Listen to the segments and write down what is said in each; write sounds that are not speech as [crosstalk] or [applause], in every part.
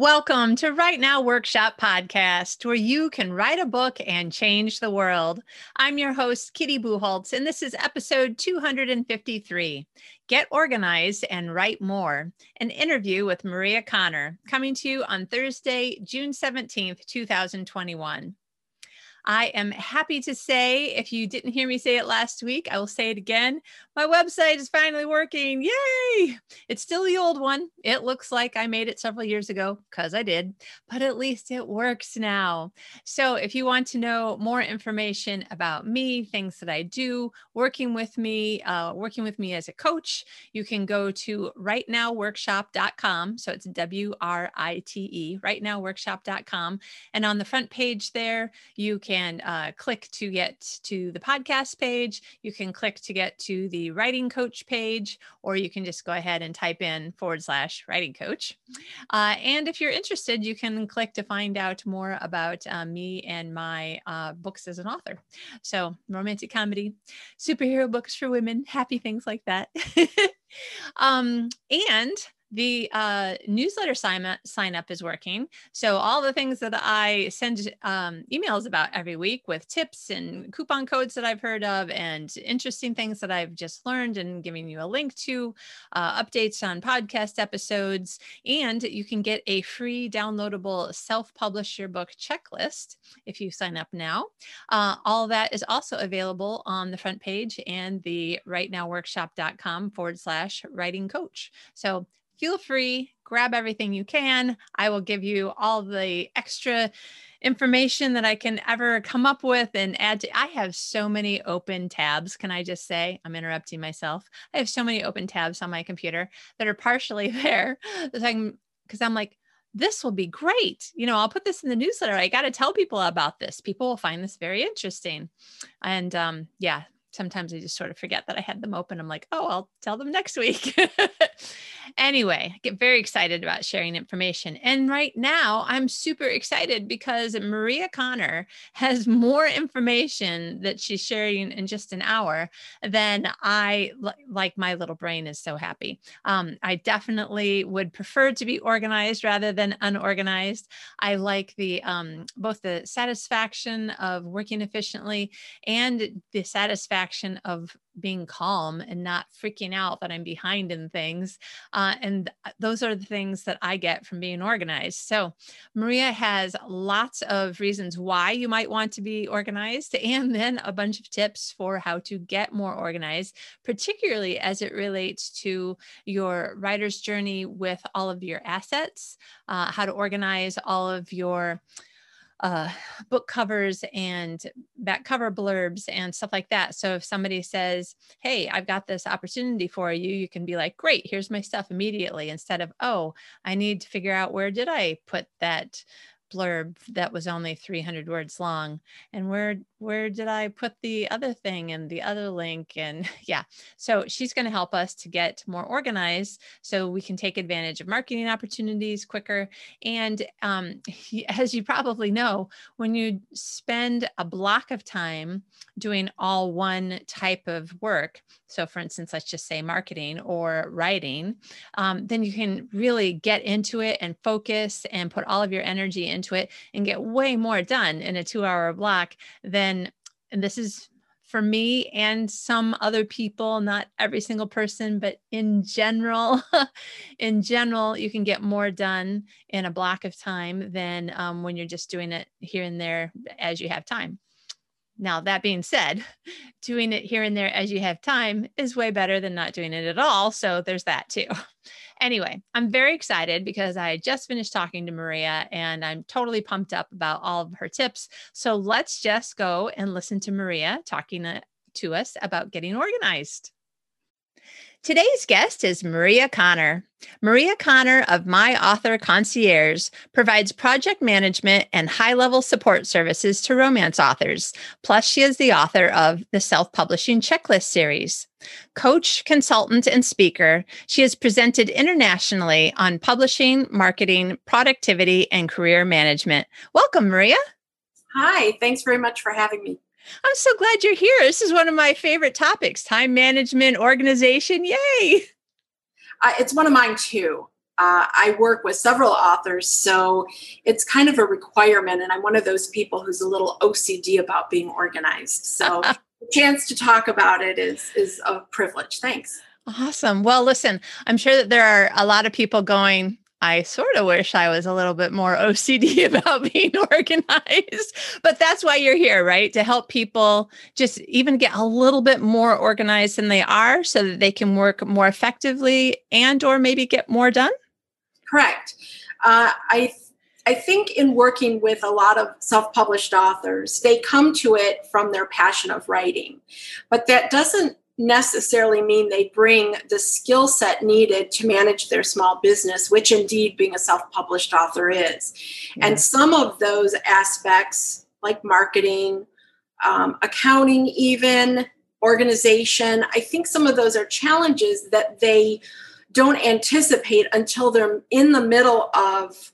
Welcome to Write Now Workshop Podcast, where you can write a book and change the world. I'm your host, Kitty Bucholtz, and this is episode 253 Get Organized and Write More, an interview with Maria Connor, coming to you on Thursday, June 17th, 2021. I am happy to say, if you didn't hear me say it last week, I will say it again. My website is finally working. Yay! It's still the old one. It looks like I made it several years ago because I did, but at least it works now. So if you want to know more information about me, things that I do, working with me, uh, working with me as a coach, you can go to writenowworkshop.com. So it's W R I T E, writenowworkshop.com. And on the front page there, you can can uh, click to get to the podcast page. You can click to get to the writing coach page, or you can just go ahead and type in forward slash writing coach. Uh, and if you're interested, you can click to find out more about uh, me and my uh, books as an author. So, romantic comedy, superhero books for women, happy things like that. [laughs] um, and the uh, newsletter sign up, sign up is working. So all the things that I send um, emails about every week with tips and coupon codes that I've heard of and interesting things that I've just learned and giving you a link to, uh, updates on podcast episodes, and you can get a free downloadable self-publish your book checklist if you sign up now. Uh, all that is also available on the front page and the writenowworkshop.com forward slash writing coach. So feel free, grab everything you can. I will give you all the extra information that I can ever come up with and add to. I have so many open tabs. Can I just say, I'm interrupting myself. I have so many open tabs on my computer that are partially [laughs] there because I'm like, this will be great. You know, I'll put this in the newsletter. I got to tell people about this. People will find this very interesting. And um, yeah, sometimes I just sort of forget that I had them open. I'm like, oh, I'll tell them next week. [laughs] anyway, I get very excited about sharing information. And right now, I'm super excited because Maria Connor [laughs] has more information that she's sharing in just an hour than I like. My little brain is so happy. Um, I definitely would prefer to be organized rather than unorganized. I like the um, both the satisfaction of working efficiently and the satisfaction satisfaction of being calm and not freaking out that I'm behind in things. Uh, and those are the things that I get from being organized. So, Maria has lots of reasons why you might want to be organized, [laughs] and then a bunch of tips for how to get more organized, particularly as it relates to your writer's journey with all of your assets, uh, how to organize all of your uh, book covers and back cover blurbs and stuff like that. So if somebody says, Hey, I've got this opportunity for you, you can be like, Great, here's my stuff immediately instead of, Oh, I need to figure out where did I put that blurb that was only 300 words long and where where did i put the other thing and the other link and [laughs] yeah. So she's going to help us to get more organized so we can take advantage of marketing opportunities quicker. And um, [laughs] as you probably know when you spend a block of time doing all one type of work so for instance let's just say marketing or writing um, then you can really get into it and focus and put all of your energy into it and get way more done in a two hour block than, and this is for me and some other people, not every single person, but in general, [laughs] in general, you can get more done in a block of time than um, when you're just doing it here and there as you have time. Now, that being said, [laughs] doing it here and there as you have time is way better than not doing it at all. So there's that too. [laughs] Anyway, I'm very excited because I just finished talking to Maria and I'm totally pumped up about all of her tips. So let's just go and listen to Maria talking to us about getting organized. Today's guest is Maria Connor. Maria Connor of My Author Concierge provides project management and high level support services to romance authors. Plus, she is the author of the Self Publishing Checklist series. Coach, consultant, and speaker, she has presented internationally on publishing, marketing, productivity, and career management. Welcome, Maria. Hi, thanks very much for having me. I'm so glad you're here. This is one of my favorite topics time management, organization. Yay. [laughs] Uh, it's one of mine too. uh, I work with several authors, so it's kind of a requirement. And I'm one of those people who's a little OCD about being organized. So [laughs] the chance to talk about it is is a privilege. Thanks. Awesome. Well, listen, I'm sure that there are a lot of people going, I sort of wish I was a little bit more [laughs] OCD about being organized, but that's why you're here, right? To help people just even get a little bit more organized than they are so that they can work more effectively and or maybe get more done. Correct. Uh, I I think in working with a lot of self-published authors, they come to it from their passion of writing, but that doesn't necessarily mean they bring the skill set needed to manage their small business, which indeed being a self published author is. Yeah. And some of those aspects, like marketing, um, accounting, even organization, I think some of those are challenges that they don't anticipate until they're in the middle of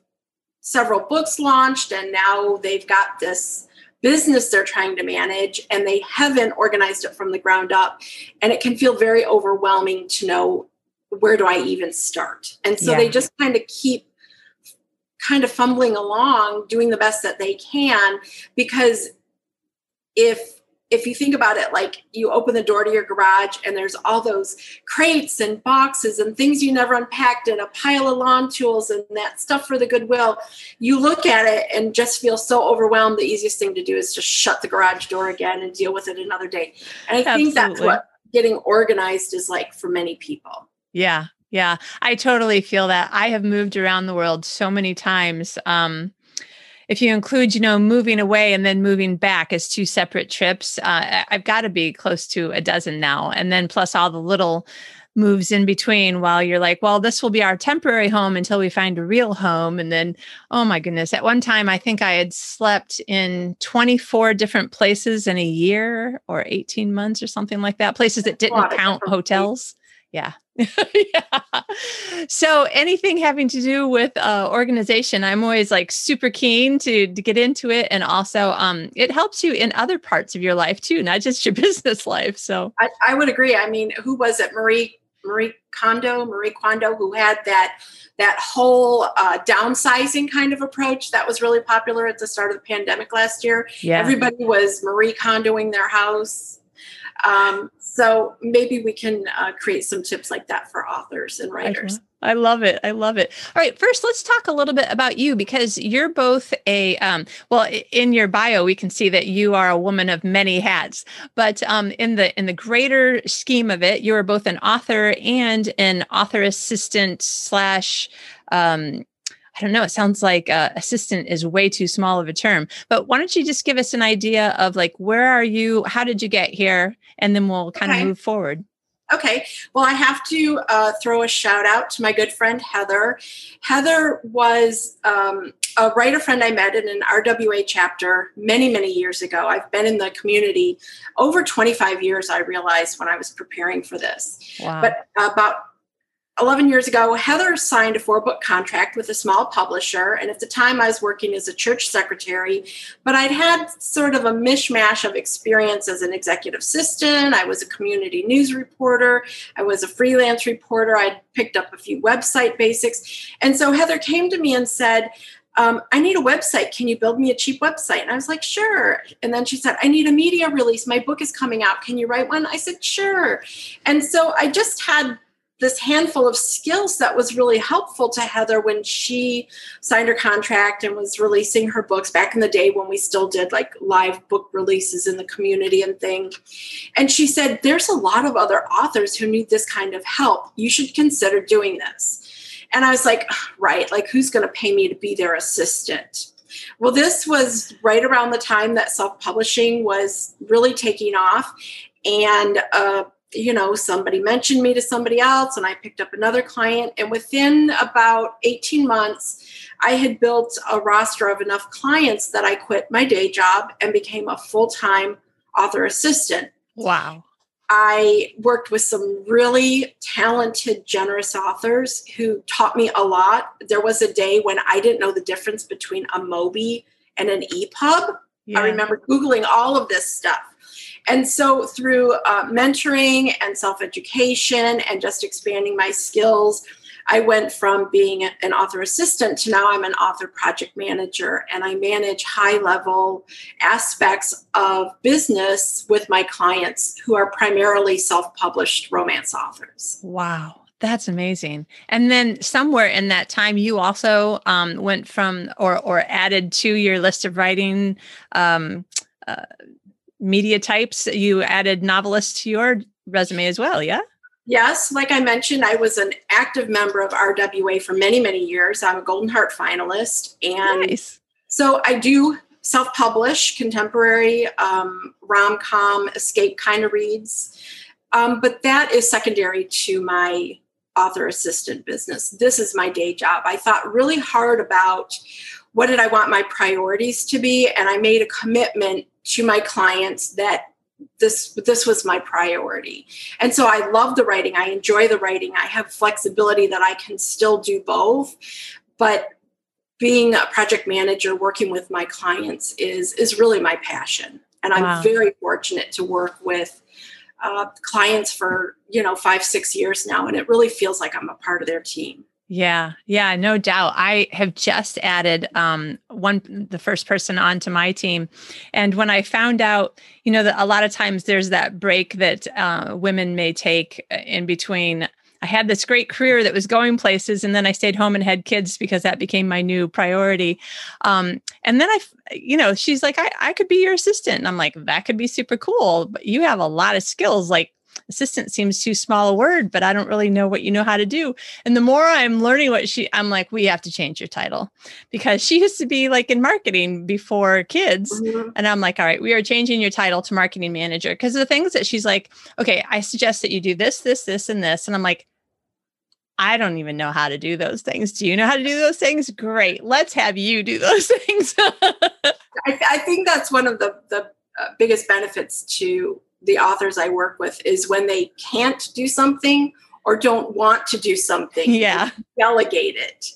several books launched and now they've got this business they're trying to manage and they haven't organized it from the ground up and it can feel very overwhelming to know where do i even start and so yeah. they just kind of keep kind of fumbling along doing the best that they can because if if you think about it, like you open the door to your garage and there's all those crates and boxes and things you never unpacked and a pile of lawn tools and that stuff for the goodwill, you look at it and just feel so overwhelmed. The easiest thing to do is just shut the garage door again and deal with it another day. And I Absolutely. think that's what getting organized is like for many people. Yeah. Yeah. I totally feel that. I have moved around the world so many times. Um, if you include, you know, moving away and then moving back as two separate trips, uh, I've got to be close to a dozen now. And then plus all the little moves in between while you're like, well, this will be our temporary home until we find a real home. And then, oh my goodness, at one time, I think I had slept in 24 different places in a year or 18 months or something like that, places that didn't count hotels. Yeah. [laughs] yeah. So anything having to do with uh, organization, I'm always like super keen to, to get into it. And also um, it helps you in other parts of your life too, not just your [laughs] business life. So I, I would agree. I mean, who was it? Marie, Marie Kondo, Marie Kondo, who had that, that whole uh, downsizing kind of approach that was really popular at the start of the pandemic last year. Yeah. Everybody was Marie Kondoing their house. Um, so maybe we can uh, create some tips like that for authors and writers. I love it. I love it. All right. First, let's talk a little bit about you because you're both a, um, well, in your bio, we can see that you are a woman of many hats. But um, in the in the greater scheme of it, you are both an author and an author assistant slash um, I don't know, it sounds like uh, assistant is way too small of a term. But why don't you just give us an idea of like, where are you? How did you get here? And then we'll kind okay. of move forward. Okay. Well, I have to uh, throw a shout out to my good friend Heather. Heather was um, a writer friend I met in an RWA chapter many, many years ago. I've been in the community over 25 years, I realized when I was preparing for this. Wow. But about 11 years ago, Heather signed a four book contract with a small publisher. And at the time, I was working as a church secretary, but I'd had sort of a mishmash of experience as an executive assistant. I was a community news reporter. I was a freelance reporter. I'd picked up a few website basics. And so Heather came to me and said, um, I need a website. Can you build me a cheap website? And I was like, sure. And then she said, I need a media release. My book is coming out. Can you write one? I said, sure. And so I just had this handful of skills that was really helpful to Heather when she signed her contract and was releasing her books back in the day when we still did like live book releases in the community and thing. And she said, There's a lot of other authors who need this kind of help. You should consider doing this. And I was like, Right, like who's going to pay me to be their assistant? Well, this was right around the time that self publishing was really taking off. And uh, you know, somebody mentioned me to somebody else, and I picked up another client. And within about 18 months, I had built a roster of enough clients that I quit my day job and became a full time author assistant. Wow. I worked with some really talented, generous authors who taught me a lot. There was a day when I didn't know the difference between a Mobi and an EPUB. Yeah. I remember Googling all of this stuff. And so, through uh, mentoring and self education and just expanding my skills, I went from being an author assistant to now I'm an author project manager and I manage high level aspects of business with my clients who are primarily self published romance authors. Wow. That's amazing. And then somewhere in that time, you also um, went from or or added to your list of writing um, uh, media types. You added novelists to your resume as well. Yeah. Yes, like I mentioned, I was an active member of RWA for many, many years. I'm a Golden Heart finalist. And nice. so I do self publish contemporary um, rom com, escape kind of reads. Um, but that is secondary to my author assistant business. This is my day job. I thought really hard about what did I want my priorities to be, and I made a commitment to my clients that this this was my priority. And so i love the writing. I enjoy the writing. I have flexibility that i can still do both. But being a project manager working with my clients is is really my passion. And i'm wow. very fortunate to work with uh, clients for you know five six years now and it really feels like i'm a part of their team yeah, yeah, no doubt. I have just added um, one, the first person onto my team, and when I found out, you know, that a lot of times there's that break that uh, women may take uh, in between. I had this great career that was going places, and then I stayed home and had kids because that became my new priority. Um, and then I, you know, she's like, I, I could be your assistant. And I'm like, that could be super cool, but you have a lot of skills. Like assistant seems too small a word, but I don't really know what you know how to do. And the more I'm learning what she, I'm like, we have to change your title because she used to be like in marketing before kids. Mm-hmm. And I'm like, all right, we are changing your title to marketing manager because the things that she's like, okay, I suggest that you do this, this, this, and this. And I'm like, I don't even know how to do those things. Do you know how to do those things? Great. Let's have you do [laughs] those things. I, I, think that's one of the, the uh, biggest benefits to the authors I work with is when they can't do something or don't want to do something. Yeah. Delegate it.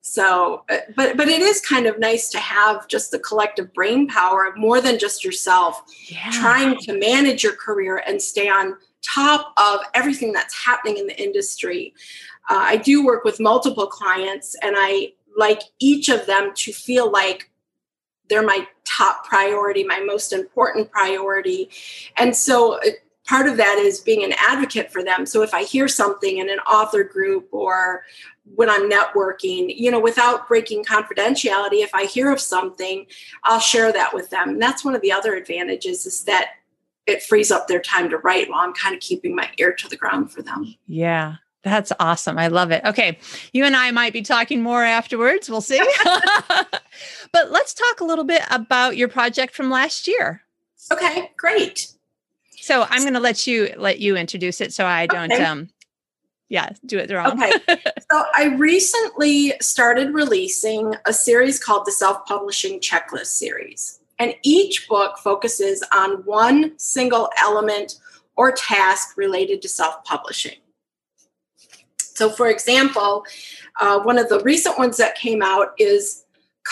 So, uh, but but it is kind of nice to have just the collective brain power of more than just yourself yeah. trying to manage your career and stay on top of everything that's happening in the industry. Uh, I do work with multiple clients, and I like each of them to feel like they're my top priority, my most important priority. And so uh, part of that is being an advocate for them. So if I hear something in an author group or when I'm networking, you know, without breaking confidentiality, if I hear of something, I'll share that with them. And that's one of the other advantages is that it frees up their time to write while I'm kind of keeping my ear to the ground for them. Yeah. That's awesome. I love it. Okay. You and I might be talking more afterwards. We'll see. [laughs] [laughs] but let's talk a little bit about your project from last year. Okay, great. So I'm going to let you let you introduce it so I don't okay. um yeah, do it wrong. okay. [laughs] So I recently started releasing a series called the Self-Publishing Checklist series. And each book focuses on one single element or task related to self-publishing. So, for example, uh, one of the recent ones that came out is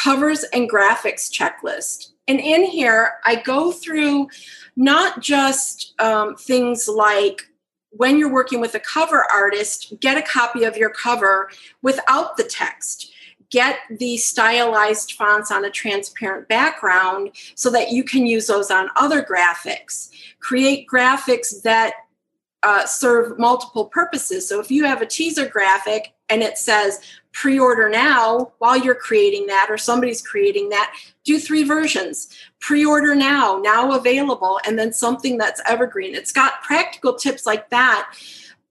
covers and graphics checklist. And in here, I go through not just um, things like when you're working with a cover artist, get a copy of your cover without the text. Get the stylized fonts on a transparent background so that you can use those on other graphics. Create graphics that uh, serve multiple purposes. So if you have a teaser graphic and it says pre-order now while you're creating that or somebody's creating that, do three versions. Pre-order now, now available, and then something that's evergreen. It's got practical tips like that.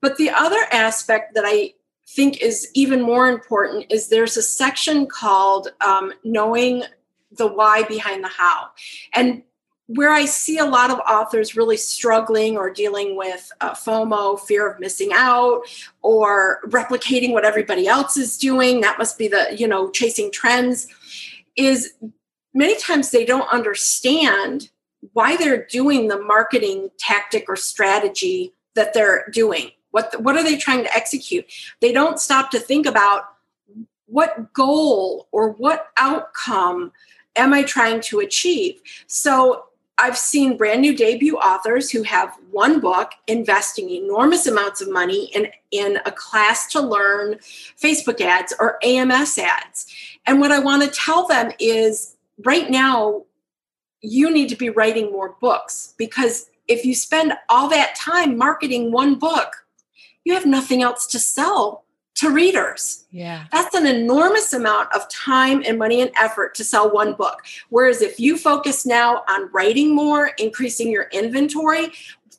But the other aspect that I think is even more important is there's a section called um, knowing the why behind the how. And where I see a lot of authors really struggling or dealing with uh, FOMO, fear of missing out, or replicating what everybody else is doing, that must be the, you know, chasing trends, is many times they don't understand why they're doing the marketing tactic or strategy that they're doing. What, what are they trying to execute? They don't stop to think about what goal or what outcome am I trying to achieve? So I've seen brand new debut authors who have one book investing enormous amounts of money in, in a class to learn Facebook ads or AMS ads. And what I want to tell them is right now, you need to be writing more books because if you spend all that time marketing one book, you have nothing else to sell to readers. Yeah. That's an enormous amount of time and money and effort to sell one book. Whereas if you focus now on writing more, increasing your inventory,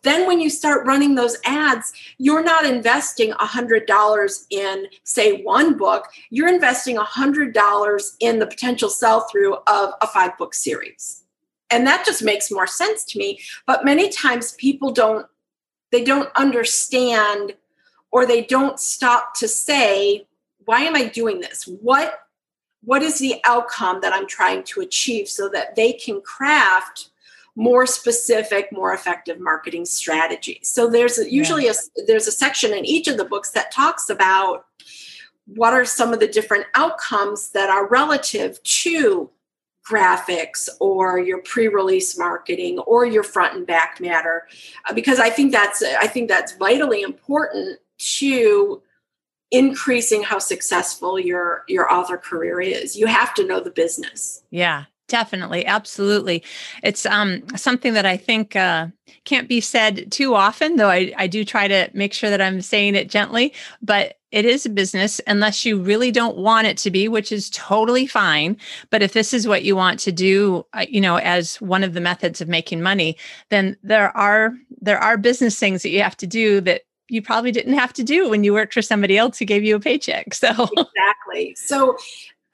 then when you start running those ads, you're not investing $100 in, say, one book, you're investing $100 in the potential sell through of a five book series. And that just makes more sense to me. But many times people don't, they don't understand or they don't stop to say why am i doing this? What what is the outcome that i'm trying to achieve so that they can craft more specific more effective marketing strategies? So there's a, usually yeah. a there's a section in each of the books that talks about what are some of the different outcomes that are relative to graphics or your pre-release marketing or your front and back matter. Uh, because i think that's i think that's vitally important to increasing how successful your your author career is. You have to know the business. Yeah definitely absolutely. It's um something that i think uh can't be said too often though I, I do try to make sure that i'm saying it gently but it is a business unless you really don't want it to be which is totally fine. But if this is what you want to do uh, you know as one of the methods of making money then there are there are business things that you have to do that you probably didn't have to do when you worked for somebody else who gave you a paycheck. So exactly. So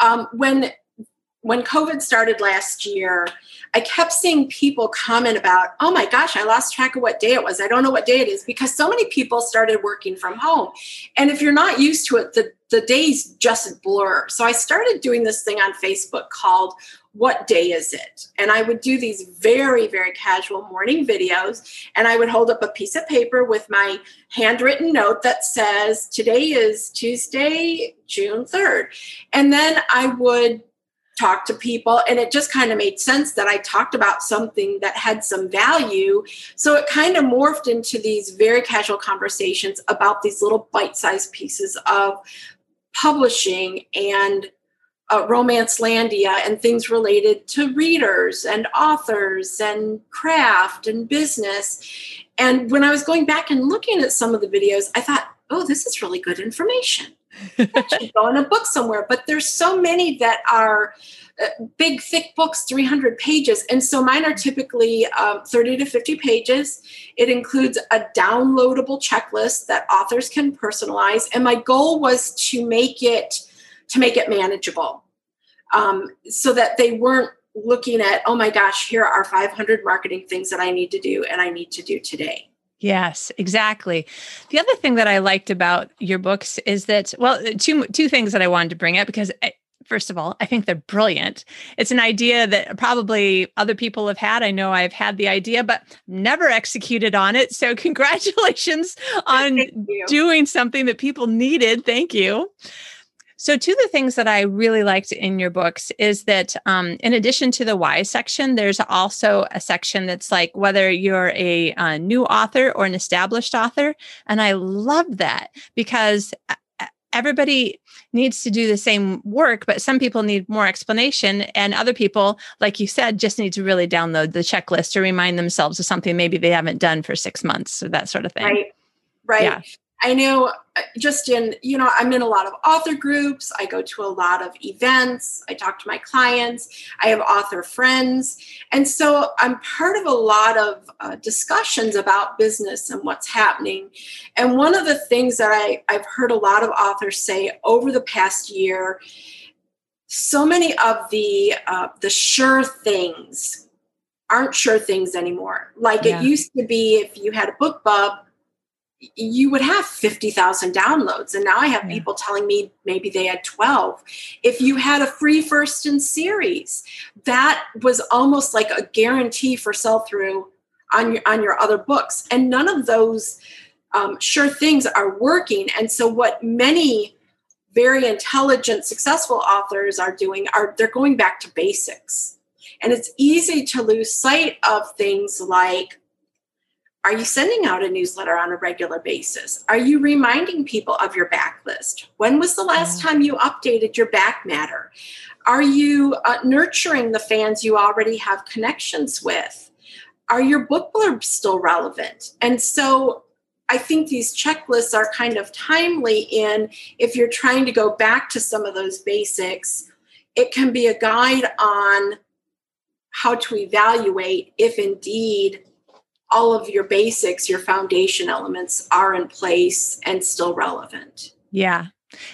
um, when when COVID started last year, I kept seeing people comment about, oh my gosh, I lost track of what day it was. I don't know what day it is because so many people started working from home. And if you're not used to it, the, the days just blur. So I started doing this thing on Facebook called What Day Is It? And I would do these very, very casual morning videos. And I would hold up a piece of paper with my handwritten note that says, Today is Tuesday, June 3rd. And then I would talk to people and it just kind of made sense that I talked about something that had some value so it kind of morphed into these very casual conversations about these little bite-sized pieces of publishing and uh, Romancelandia and things related to readers and authors and craft and business and when i was going back and looking at some of the videos i thought oh this is really good information [laughs] should go in a book somewhere. But there's so many that are uh, big, thick books, 300 pages. And so mine are typically um, 30 to 50 pages. It includes a downloadable checklist that authors can personalize. And my goal was to make it to make it manageable um, so that they weren't looking at, oh my gosh, here are 500 marketing things that I need to do and I need to do today. Yes, exactly. The other thing that I liked about your books is that well, two two things that I wanted to bring up because I, eh, first of all, I think they're brilliant. It's an idea that probably other people have had. I know I've had the idea, but never executed on it. So, [laughs] congratulations on doing something that people needed. Thank you. So, two of the things that I really liked in your books is that, um, in addition to the why section, there's also a section that's like whether you're a, a new author or an established author. And I love that because uh, uh, everybody needs to do the same work, but some people need more explanation, and other people, like you said, just need to really download the checklist to remind themselves of something maybe they haven't done for six months or that sort of thing. Right. Right. Yeah. I know uh, just in, you know, I'm in a lot of author groups. I go to a lot of events. I talk to my clients. I have author friends. And so I'm part of a lot of uh, discussions about business and what's happening. And one of the things that I, I've heard a lot of authors say over the past year so many of the uh, the sure things aren't sure things anymore. Like yeah. it used to be if you had a book BookBub you would have 50,000 downloads. And now I have yeah. people telling me maybe they had 12. If you had a free first in series, that was almost like a guarantee for sell through on your, on your other books. And none of those um, sure things are working. And so, what many very intelligent, successful authors are doing are they're going back to basics And it's easy to lose sight of things like are you sending out a newsletter on a regular basis? Are you reminding people of your backlist? When was the last mm. time you updated your back matter? Are you uh, nurturing the fans you already have connections with? Are your book blurbs still relevant? And so I think these checklists are kind of timely in if you're trying to go back to some of those basics, it can be a guide on how to evaluate if indeed all of your basics, your foundation elements are in place and still relevant. Yeah.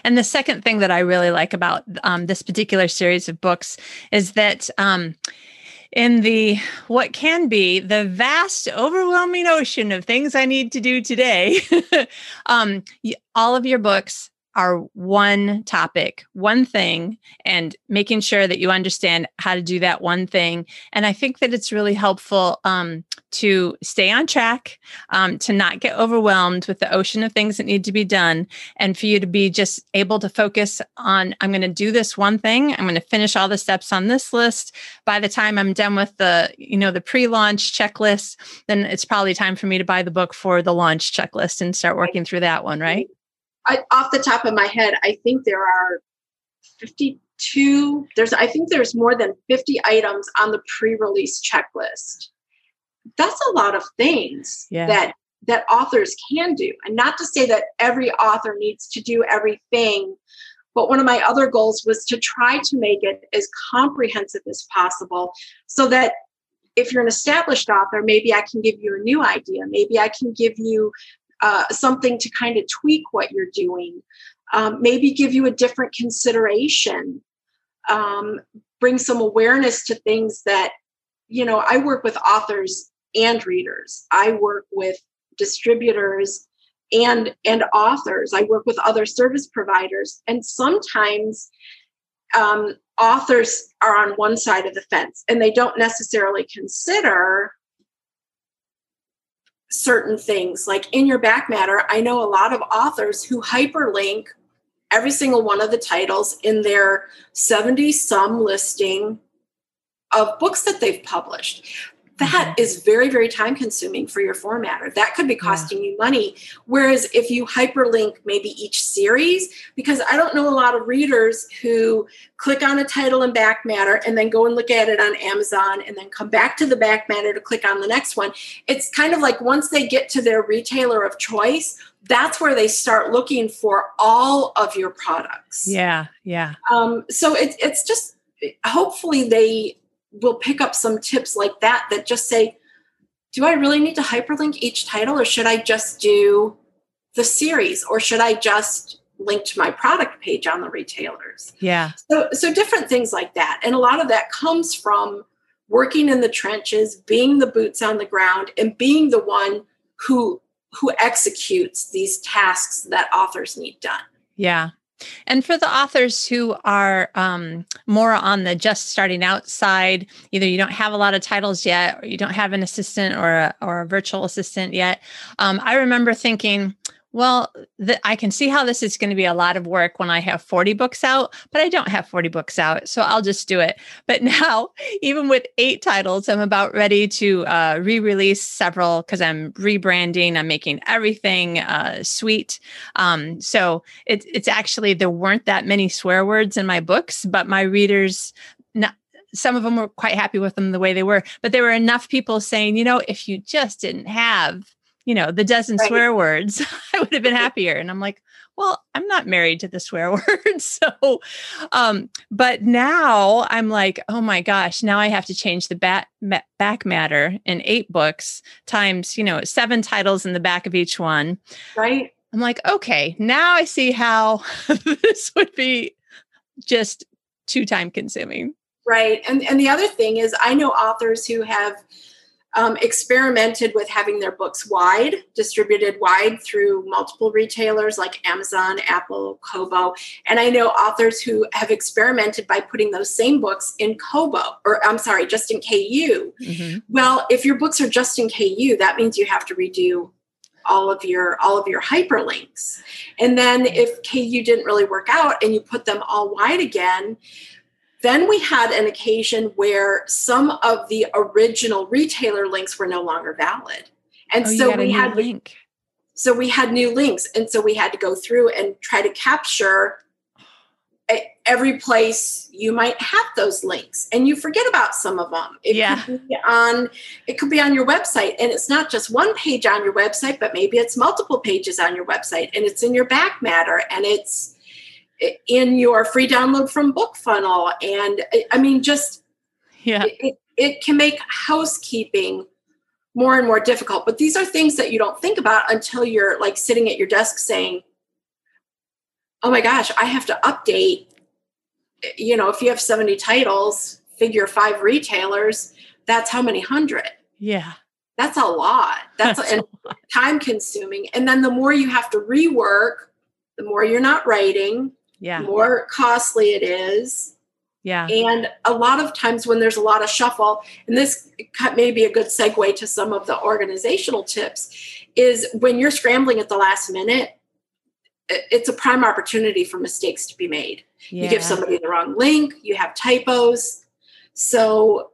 And the second thing that I really like about um, this particular series of books is that um, in the what can be the vast, overwhelming ocean of things I need to do today, [laughs] um, all of your books are one topic, one thing, and making sure that you understand how to do that one thing. And I think that it's really helpful um, to stay on track, um, to not get overwhelmed with the ocean of things that need to be done, and for you to be just able to focus on I'm going to do this one thing. I'm going to finish all the steps on this list. By the time I'm done with the, you know, the pre-launch checklist, then it's probably time for me to buy the book for the launch checklist and start working through that one, right? I, off the top of my head, I think there are 52. There's, I think there's more than 50 items on the pre-release checklist. That's a lot of things yeah. that that authors can do, and not to say that every author needs to do everything. But one of my other goals was to try to make it as comprehensive as possible so that if you're an established author, maybe I can give you a new idea. Maybe I can give you uh, something to kind of tweak what you're doing, um, maybe give you a different consideration, um, bring some awareness to things that, you know, I work with authors and readers, I work with distributors and and authors. I work with other service providers. And sometimes um, authors are on one side of the fence and they don't necessarily consider certain things. Like in your back matter i know a lot of authors who hyperlink every single one of the titles in their 70 some listing of books that they've published that mm-hmm. is very very time consuming for your formatter. That could be costing yeah. you money. Whereas if you hyperlink maybe each series because i don't know a lot of readers who click on a title in back matter and then go and look at it on amazon and then come back to the back matter to click on the next one. It's kind of like once they get to their retailer of choice that's where they start looking for all of your products. Yeah yeah. Um, so it, it's just hopefully they will pick up some tips like that that just say, do I really need to hyperlink each title or should I just do the series or should I just link to my product page on the retailers? Yeah. So so different things like that. And a lot of that comes from working in the trenches, being the boots on the ground and being the one who who executes these tasks that authors need done. Yeah. And for the authors who are um, more on the just starting out side, either you don't have a lot of titles yet, or you don't have an assistant or a, or a virtual assistant yet, um, I remember thinking, well, the, I can see how this is going to be a lot of work when I have 40 books out, but I don't have 40 books out. So I'll just do it. [laughs] But now, even with eight titles, I'm about ready to uh, re release several because I'm rebranding. I'm making everything uh, sweet. Um, so it, it's actually, there weren't that many swear words in my books, but my readers, not, some of them were quite happy with them the way they were, but there were enough people saying, you know, if you just didn't have you know, the dozen right. swear words, [laughs] I would have been [laughs] happier. And I'm like, well, I'm not married to the swear [laughs] words. So, um, but now I'm like, oh my gosh, now I have to change the back, back matter in eight books times, you know, seven titles in the back of each one. Right. I'm like, okay, now I see how this would be just too time consuming. Right. And, and the other thing is, I know authors who have um, experimented with having their books wide, distributed wide through multiple retailers like Amazon, Apple, Kobo. And I know authors who have experimented by putting those same books in Kobo, or I'm sorry, just in KU. Mm-hmm. Well, if your books are just in KU, that means you have to redo all of your all of your hyperlinks and then if ku didn't really work out and you put them all wide again Then we had an occasion where some of the original retailer links were no longer valid. And oh, so we had link. So we had new links. And so we had to go through and try to capture every place you might have those links and you forget about some of them it yeah. could be on it could be on your website and it's not just one page on your website but maybe it's multiple pages on your website and it's in your back matter and it's in your free download from BookFunnel and i mean just yeah it, it can make housekeeping more and more difficult but these are things that you don't think about until you're like sitting at your desk saying oh my gosh, I have to update. You know, if you have 70 titles, figure five retailers, that's how many hundred? Yeah. That's a lot. That's, that's lot. time consuming. And then the more you have to rework, the more you're not writing, yeah. more costly it is. Yeah. And a lot of times when there's a lot of shuffle, and this may be a good segue to some of the organizational tips, is when you're scrambling at the last minute, it's a prime opportunity for mistakes to be made. Yeah. You give somebody the wrong link, you have typos. So,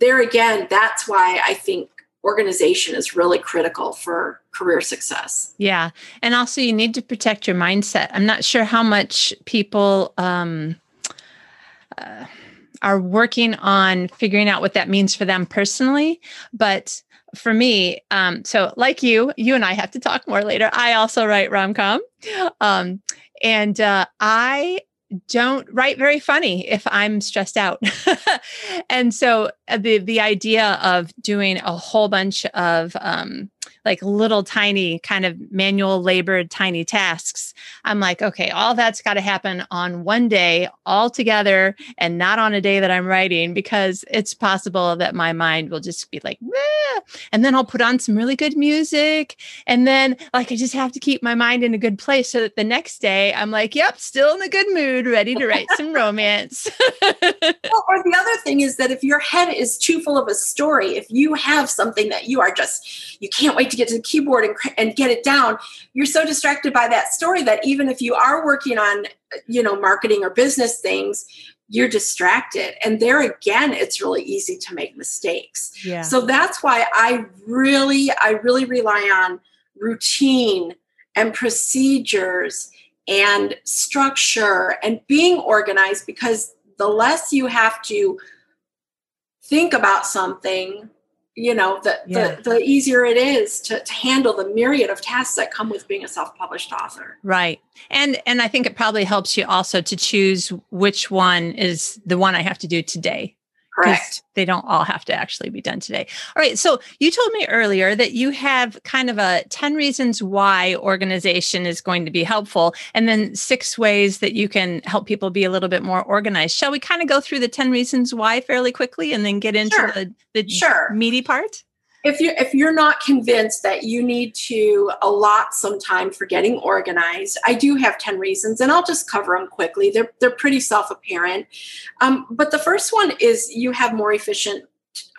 there again, that's why I think organization is really critical for career success. Yeah. And also, you need to protect your mindset. I'm not sure how much people, um, uh, are working on figuring out what that means for them personally, but for me, um, so like you, you and I have to talk more later. I also write rom com, um, and uh, I don't write very funny if I'm stressed out. [laughs] and so uh, the the idea of doing a whole bunch of um, like little tiny kind of manual labored tiny tasks. I'm like, okay, all that's got to happen on one day all together and not on a day that I'm writing because it's possible that my mind will just be like, Meh. and then I'll put on some really good music. And then like I just have to keep my mind in a good place so that the next day I'm like, yep, still in a good mood, ready to write some [laughs] romance. [laughs] well, or the other thing is that if your head is too full of a story, if you have something that you are just, you can't wait to get to the keyboard and, and get it down you're so distracted by that story that even if you are working on you know marketing or business things you're distracted and there again it's really easy to make mistakes yeah. so that's why i really i really rely on routine and procedures and structure and being organized because the less you have to think about something you know the, yeah. the, the easier it is to, to handle the myriad of tasks that come with being a self-published author. Right. And and i think it probably helps you also to choose which one is the one i have to do today Correct. They don't all have to actually be done today. All right. So you told me earlier that you have kind of a 10 reasons why organization is going to be helpful, and then six ways that you can help people be a little bit more organized. Shall we kind of go through the 10 reasons why fairly quickly and then get into sure. the, the sure. meaty part? If you if you're not convinced that you need to allot some time for getting organized i do have 10 reasons and i'll just cover them quickly. They're they're pretty self-apparent. Um, but the first one is you have more efficient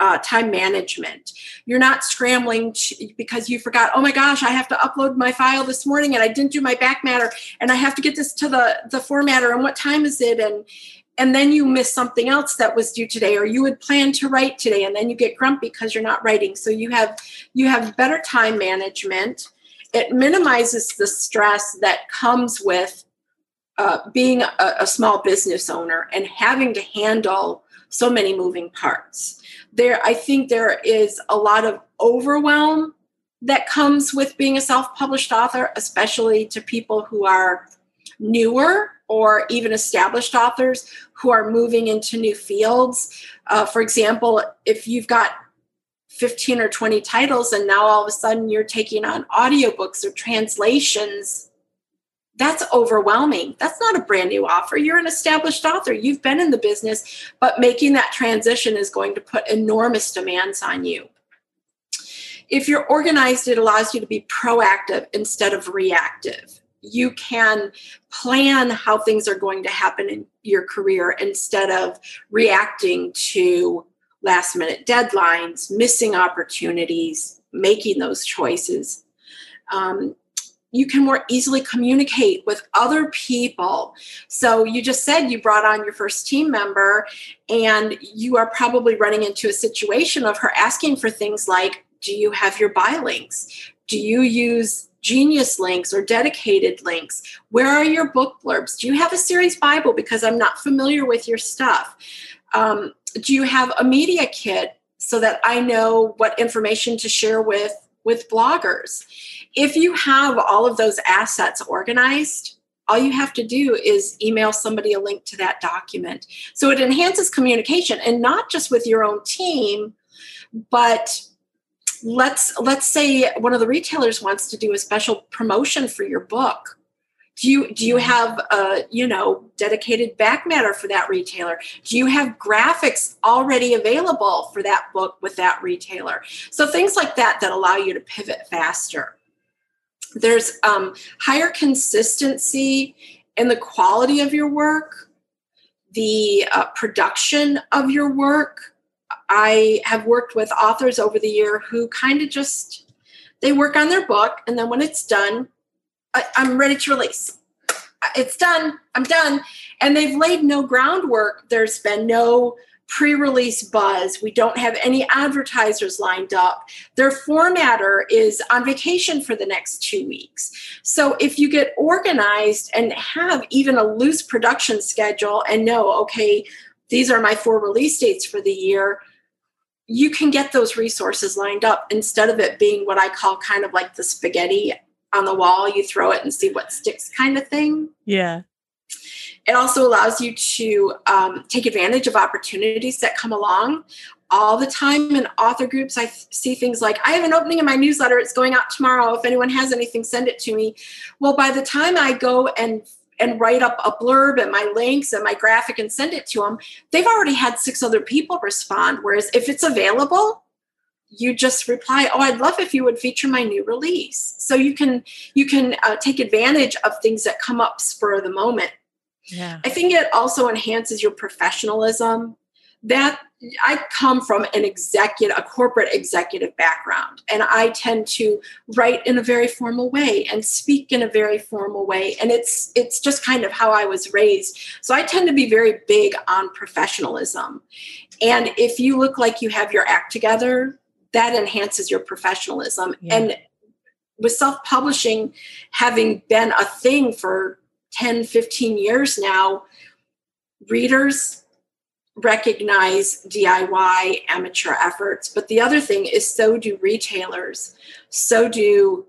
uh, time management. You're not scrambling to, because you forgot, oh my gosh, I have to upload my file this morning and I didn't do my back matter and I have to get this to the, the formatter and what time is it? And, and then you miss something else that was due today or you had planned to write today and then you get grumpy because you're not writing so you have you have better time management it minimizes the stress that comes with uh, being a, a small business owner and having to handle so many moving parts there i think there is a lot of overwhelm that comes with being a self-published author especially to people who are newer or even established authors who are moving into new fields. Uh, for example, if you've got 15 or 20 titles and now all of a sudden you're taking on audiobooks or translations, that's overwhelming. That's not a brand new offer. You're an established author. You've been in the business, but making that transition is going to put enormous demands on you. If you're organized, it allows you to be proactive instead of reactive you can plan how things are going to happen in your career instead of reacting to last minute deadlines, missing opportunities, making those choices. Um, you can more easily communicate with other people. So you just said you brought on your first team member and you are probably running into a situation of her asking for things like do you have your buy links? Do you use genius links or dedicated links? Where are your book blurbs? Do you have a series Bible because I'm not familiar with your stuff? Um, do you have a media kit so that I know what information to share with with bloggers? If you have all of those assets organized, all you have to do is email somebody a link to that document. So it enhances communication and not just with your own team, but let's let's say one of the retailers wants to do a special promotion for your book. Do you do you have a you know dedicated back matter for that retailer? Do you have graphics already available for that book with that retailer? So things like that that allow you to pivot faster there's um, higher consistency in the quality of your work the uh, production of your work i have worked with authors over the year who kind of just they work on their book and then when it's done I, am ready to release. It's done. I'm done. And they've laid no groundwork. There's been no pre release buzz. We don't have any advertisers lined up. Their formatter is on vacation for the next two weeks. So if you get organized and have even a loose production schedule and know, okay, these are my four release dates for the year, you can get those resources lined up instead of it being what I call kind of like the spaghetti on the wall, you throw it and see what sticks kind of thing. Yeah. It also allows you to um, take advantage of opportunities that come along. All the time in author groups, I see things like, I have an opening in my newsletter. It's going out tomorrow. If anyone has anything, send it to me. Well, by the time I go and and write up a blurb and my links and my graphic and send it to them, they've already had six other people respond. Whereas if it's available, you just reply oh i'd love if you would feature my new release so you can you can uh, take advantage of things that come up spur of the moment yeah i think it also enhances your professionalism that i come from an executive a corporate executive background and i tend to write in a very formal way and speak in a very formal way and it's it's just kind of how i was raised so i tend to be very big on professionalism and if you look like you have your act together that enhances your professionalism. Yeah. And with self publishing having been a thing for 10, 15 years now, readers recognize DIY amateur efforts. But the other thing is, so do retailers, so do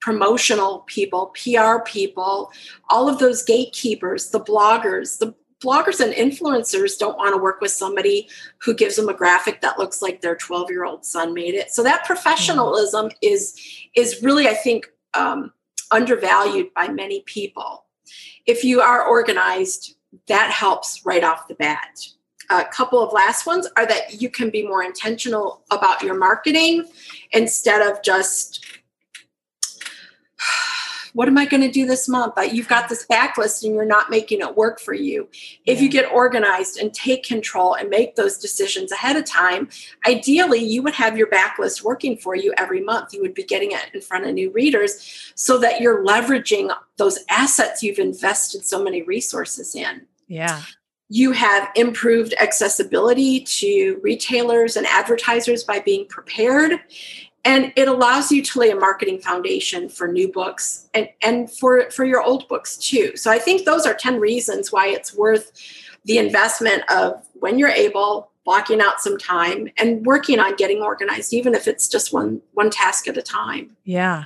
promotional people, PR people, all of those gatekeepers, the bloggers, the bloggers and influencers don't want to work with somebody who gives them a graphic that looks like their 12 year old son made it so that professionalism mm-hmm. is is really i think um, undervalued by many people if you are organized that helps right off the bat. A couple of last ones are that you can be more intentional about your marketing instead of just what am I going to do this month? You've got this backlist and you're not making it work for you. If you get organized and take control and make those decisions ahead of time, ideally you would have your backlist working for you every month. You would be getting it in front of new readers so that you're leveraging those assets you've invested so many resources in. Yeah you have improved accessibility to retailers and advertisers by being prepared and it allows you to lay a marketing foundation for new books and, and for, for your old books too. So i think those are 10 reasons why it's worth the investment of when you're able blocking out some time and working on getting organized even if it's just one one task at a time. Yeah.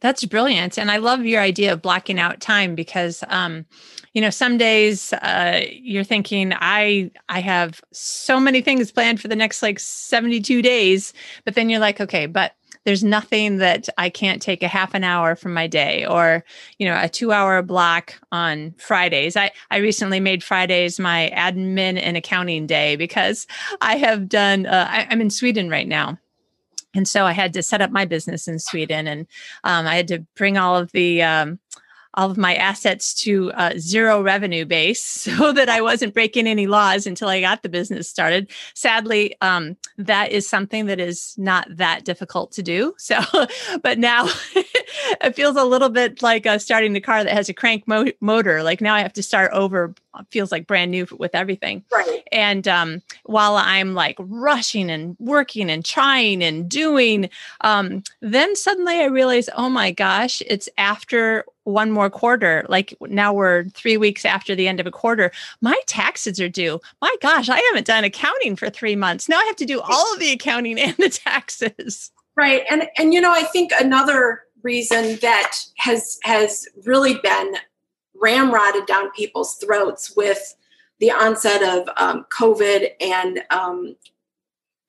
That's brilliant. And i love your idea of blocking out time because um you know some days uh, you're thinking i i have so many things planned for the next like 72 days. But then you're like okay but there's nothing that i can't take a half an hour from my day or you know a two hour block on fridays. I i recently made fridays my admin and accounting day because i have done uh, I, i'm in sweden right now. And so I had to set up my business in Sweden, and um, I had to bring all of the um, all of my assets to uh, zero revenue base [laughs] so that I wasn't breaking any laws until I got the business started. Sadly, um, that is something that is not that difficult to do. So, [laughs] but now [laughs] [laughs] it feels a little bit like uh, starting the car that has a crank mo- motor. Like now I have to start over. Feels like brand new with everything. Right. And um, while I'm like rushing and working and trying and doing, um, then suddenly I realize, oh my gosh, it's after one more quarter. Like now we're three weeks after the end of a quarter. My taxes are due. My gosh, I haven't done accounting for three months. Now I have to do all of the accounting [laughs] and the taxes. Right. And and you know, I think another reason that has has really been ramrodded down people's throats with the onset of um, COVID and um,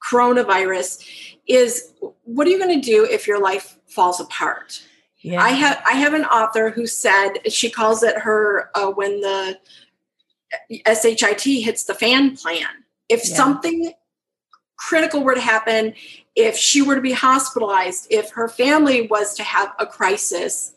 coronavirus is what are you going to do if your life falls apart? Yeah. I have I have an author who said she calls it her uh, when the SHIT hits the fan plan. If yeah. something critical were to happen, if she were to be hospitalized, if her family was to have a crisis,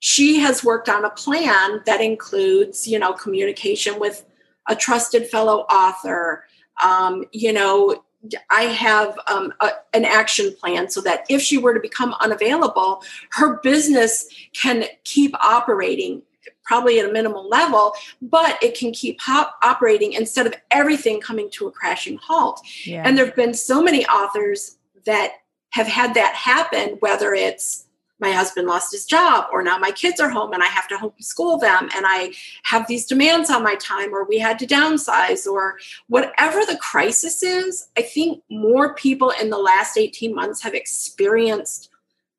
she has worked on a plan that includes, you know, communication with a trusted fellow author. Um, you know, I have um, a, an action plan so that if she were to become unavailable, her business can keep operating probably at a minimal level, but it can keep hop- operating instead of everything coming to a crashing halt. Yeah. And there have been so many authors that have had that happen, whether it's my husband lost his job, or now my kids are home and I have to homeschool them, and I have these demands on my time, or we had to downsize, or whatever the crisis is. I think more people in the last 18 months have experienced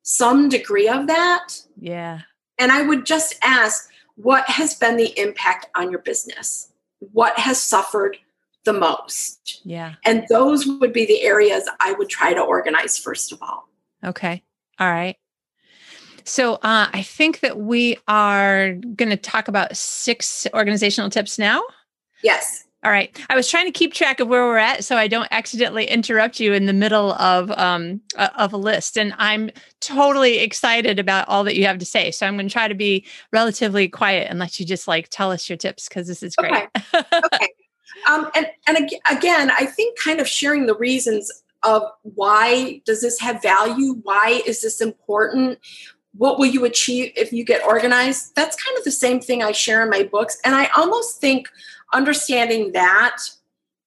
some degree of that. Yeah. And I would just ask what has been the impact on your business? What has suffered the most? Yeah. And those would be the areas I would try to organize first of all. Okay. All right. So uh, I think that we are going to talk about six organizational tips now. Yes. All right. I was trying to keep track of where we're at so I don't accidentally interrupt you in the middle of um of a list and I'm totally excited about all that you have to say. So I'm going to try to be relatively quiet and let you just like tell us your tips cuz this is great. Okay. okay. Um and and again, I think kind of sharing the reasons of why does this have value? Why is this important? What will you achieve if you get organized? That's kind of the same thing I share in my books and I almost think understanding that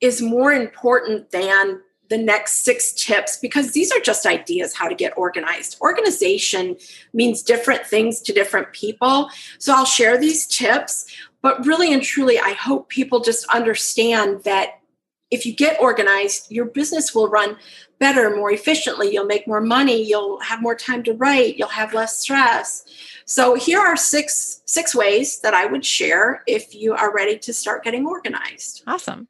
is more important than the next six tips because these are just ideas how to get organized. Organization means different things to different people. So I'll share these tips, but really and truly, I hope people just understand that if you get organized, your business will run better, more efficiently. You'll make more money. You'll have more time to write. You'll have less stress. So here are six six ways that I would share if you are ready to start getting organized. Awesome.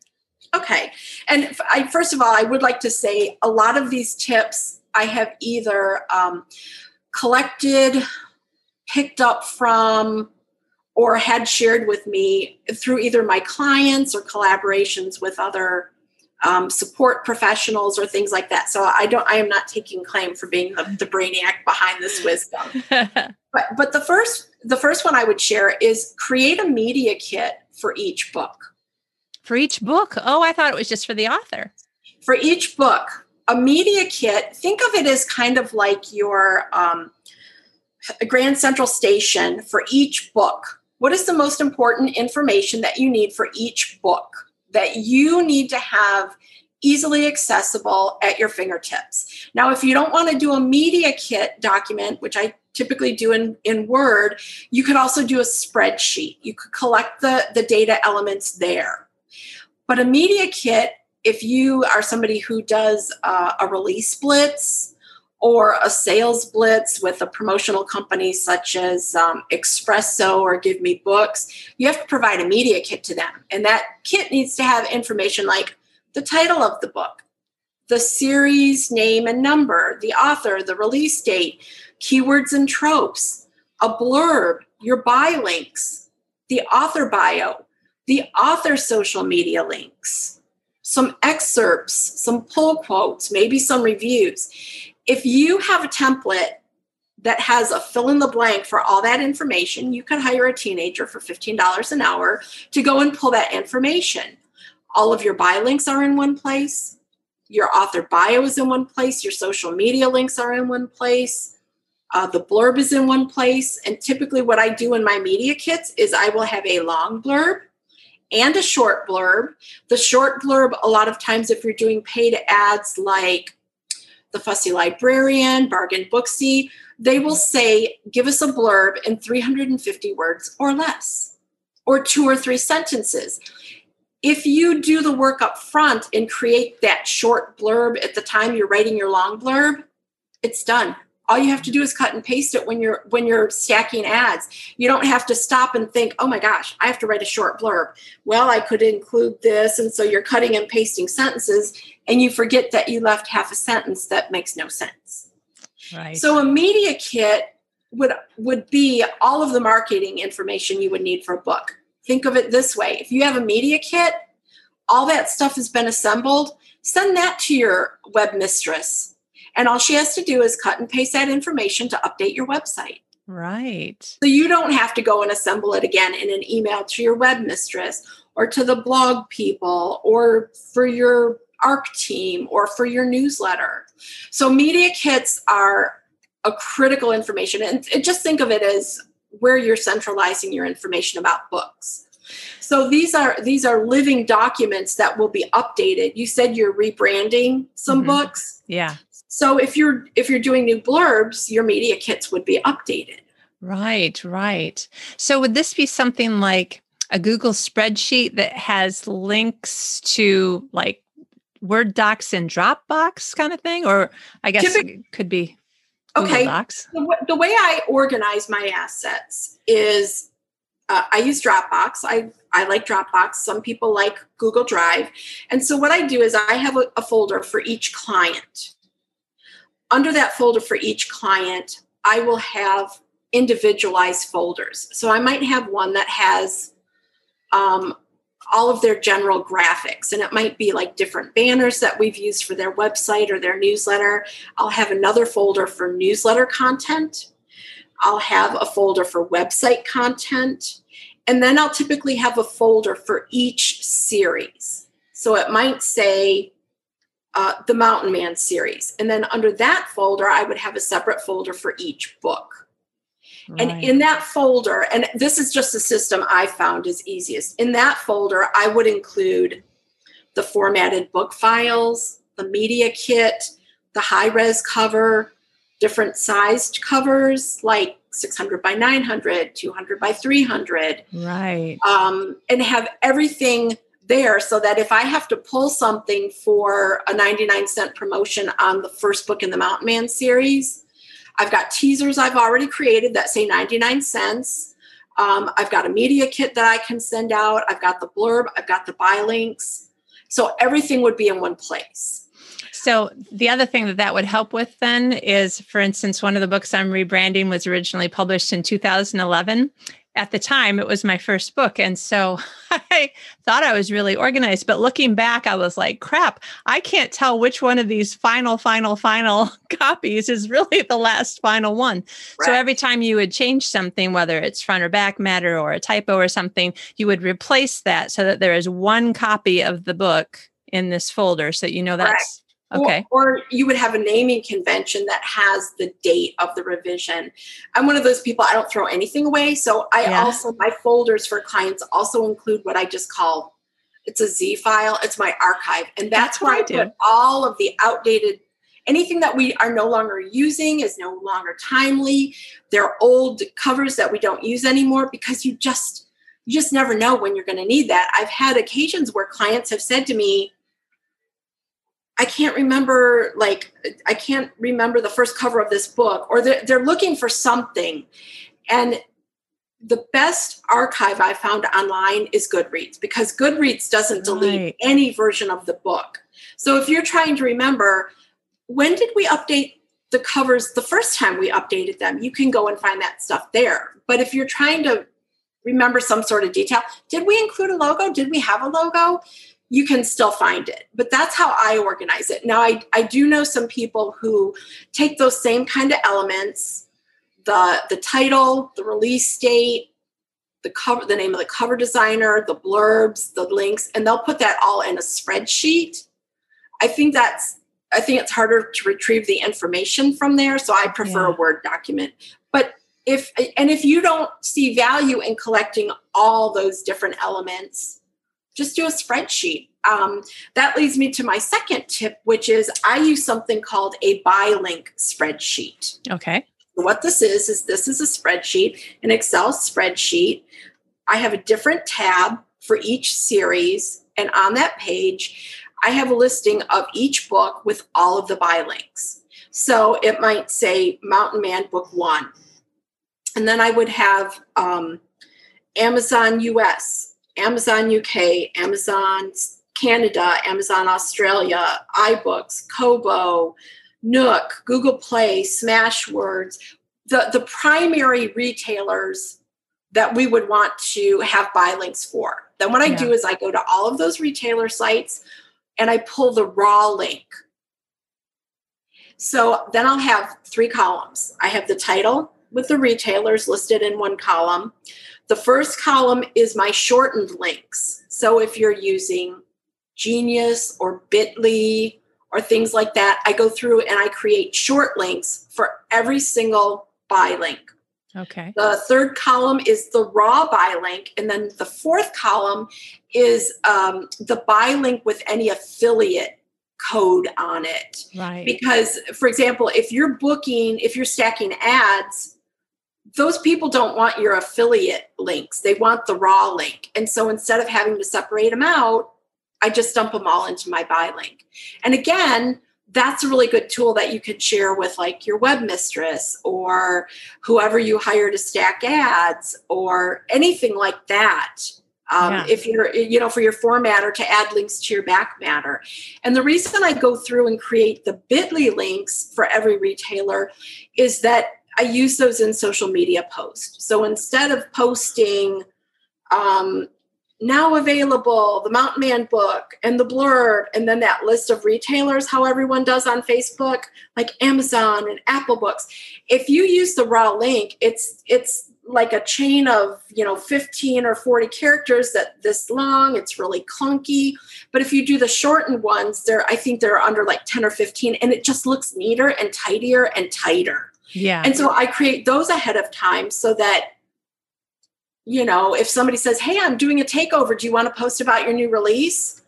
Okay. And I, first of all, I would like to say a lot of these tips I have either um, collected, picked up from, or had shared with me through either my clients or collaborations with other um, support professionals or things like that. So I don't, I am not taking claim for being the, the brainiac behind this wisdom. [laughs] but but the first, the first one I would share is create a media kit for each book. For each book? Oh, I thought it was just for the author. For each book, a media kit. Think of it as kind of like your um, Grand Central Station for each book. What is the most important information that you need for each book? That you need to have easily accessible at your fingertips. Now, if you don't want to do a media kit document, which I typically do in, in Word, you could also do a spreadsheet. You could collect the, the data elements there. But a media kit, if you are somebody who does uh, a release blitz, or a sales blitz with a promotional company such as um, Xpresso or Give Me Books, you have to provide a media kit to them. And that kit needs to have information like the title of the book, the series name and number, the author, the release date, keywords and tropes, a blurb, your buy links, the author bio, the author social media links, some excerpts, some pull quotes, maybe some reviews if you have a template that has a fill in the blank for all that information, you could hire a teenager for $15 an hour to go and pull that information. All of your buy links are in one place, your author bio is in one place, your social media links are in one place. Uh, the blurb is in one place. And typically, what I do in my media kits is I will have a long blurb and a short blurb. The short blurb, a lot of times, if you're doing paid ads like the Fussy Librarian, Bargain Booksy, they will say, give us a blurb in 350 words or less, or two or three sentences. If you do the work up front and create that short blurb at the time you're writing your long blurb, it's done. All you have to do is cut and paste it when you're when you're stacking ads. You don't have to stop and think oh my gosh i have to write a short blurb. Well i could include this and so you're cutting and pasting sentences and you forget that you left half a sentence that makes no sense. Right. So a media kit would would be all of the marketing information you would need for a book. Think of it this way. If you have a media kit all that stuff has been assembled send that to your web mistress and all she has to do is cut and paste that information to update your website. Right. So you don't have to go and assemble it again in an email to your web mistress or to the blog people or for your ARC team or for your newsletter. So media kits are a critical information. And just think of it as where you're centralizing your information about books. So these are these are living documents that will be updated. You said you're rebranding some mm-hmm. books. Yeah. So if you're if you're doing new blurbs, your media kits would be updated. Right, right. So would this be something like a Google spreadsheet that has links to like Word docs and Dropbox kind of thing? Or I guess it could be Google okay. Docs. The, the, way I organize my assets is uh, I use Dropbox. I, I like Dropbox. Some people like Google Drive. And so what I do is I have a, a folder for each client under that folder for each client, I will have individualized folders. So I might have one that has um, all of their general graphics, and it might be like different banners that we've used for their website or their newsletter. I'll have another folder for newsletter content. I'll have a folder for website content. And then I'll typically have a folder for each series. So it might say uh, the Mountain Man series. And then under that folder, I would have a separate folder for each book. Right. And in that folder, and this is just the system I found is easiest. In that folder, I would include the formatted book files, the media kit, the high res cover, different sized covers like 600 by 900, 200 by 300. Right. Um, and have everything there so that if I have to pull something for a 99 cent promotion on the first book in the Mountain Man series, I've got teasers I've already created that say 99 cents. Um, I've got a media kit that I can send out. I've got the blurb, I've got the buy links. So everything would be in one place. So the other thing that that would help with then is, for instance, one of the books I'm rebranding was originally published in 2011, at the time it was my first book and so [laughs] i thought i was really organized but looking back i was like crap i can't tell which one of these final final final [laughs] copies is really the last final one right. so every time you would change something whether it's front or back matter or a typo or something you would replace that so that there is one copy of the book in this folder so you know that's Okay. Or, or, you would have a naming convention that has the date of the revision. I'm one of those people, I don't throw anything away. So I yeah. also, my folders for clients also include what I just call it's a Z file, it's my archive. And that's, that's where I, I put all of the outdated anything that we are no longer using is no longer timely. They're old covers that we don't use anymore because you just you just never know when you're going to need that. I've had occasions where clients have said to me, I can't remember, like, I can't remember the first cover of this book, or they're, they're looking for something. And the best archive I found online is Goodreads because Goodreads doesn't delete right. any version of the book. So if you're trying to remember, when did we update the covers the first time we updated them? You can go and find that stuff there. But if you're trying to remember some sort of detail, did we include a logo? Did we have a logo? You can still find it. But that's how I organize it. Now, I, I do know some people who take those same kind of elements the, the title, the release date, the cover, the name of the cover designer, the blurbs, the links, and they'll put that all in a spreadsheet. I think that's I think it's harder to retrieve the information from there. So I prefer yeah. a Word document. But if and if you don't see value in collecting all those different elements, just do a spreadsheet. Um, that leads me to my second tip, which is I use something called a buy link spreadsheet. Okay. What this is, is this is a spreadsheet, an Excel spreadsheet. I have a different tab for each series. And on that page, I have a listing of each book with all of the buy links. So it might say Mountain Man Book One. And then I would have um, Amazon US, Amazon UK, Amazon Canada, Amazon Australia, iBooks, Kobo, Nook, Google Play, Smashwords, the, the primary retailers that we would want to have buy links for. Then what I yeah. do is I go to all of those retailer sites and I pull the raw link. So then I'll have three columns. I have the title with the retailers listed in one column. The first column is my shortened links. So if you're using Genius or Bitly or things like that, I go through and I create short links for every single buy link. Okay. The third column is the raw buy link. And then the fourth column is um, the buy link with any affiliate code on it. Right. Because, for example, if you're booking, if you're stacking ads, those people don't want your affiliate links. They want the raw link. And so instead of having to separate them out, I just dump them all into my buy link. And again, that's a really good tool that you could share with like your web mistress or whoever you hire to stack ads or anything like that. Um, yeah. If you're, you know, for your formatter to add links to your back matter. And the reason I go through and create the bit.ly links for every retailer is that I use those in social media posts. So instead of posting, um, now available, the Mountain Man book and the blurb, and then that list of retailers, how everyone does on Facebook, like Amazon and Apple Books. If you use the raw link, it's it's like a chain of you know 15 or 40 characters that this long it's really clunky but if you do the shortened ones they're i think they're under like 10 or 15 and it just looks neater and tidier and tighter yeah and so i create those ahead of time so that you know, if somebody says, Hey, I'm doing a takeover, do you want to post about your new release?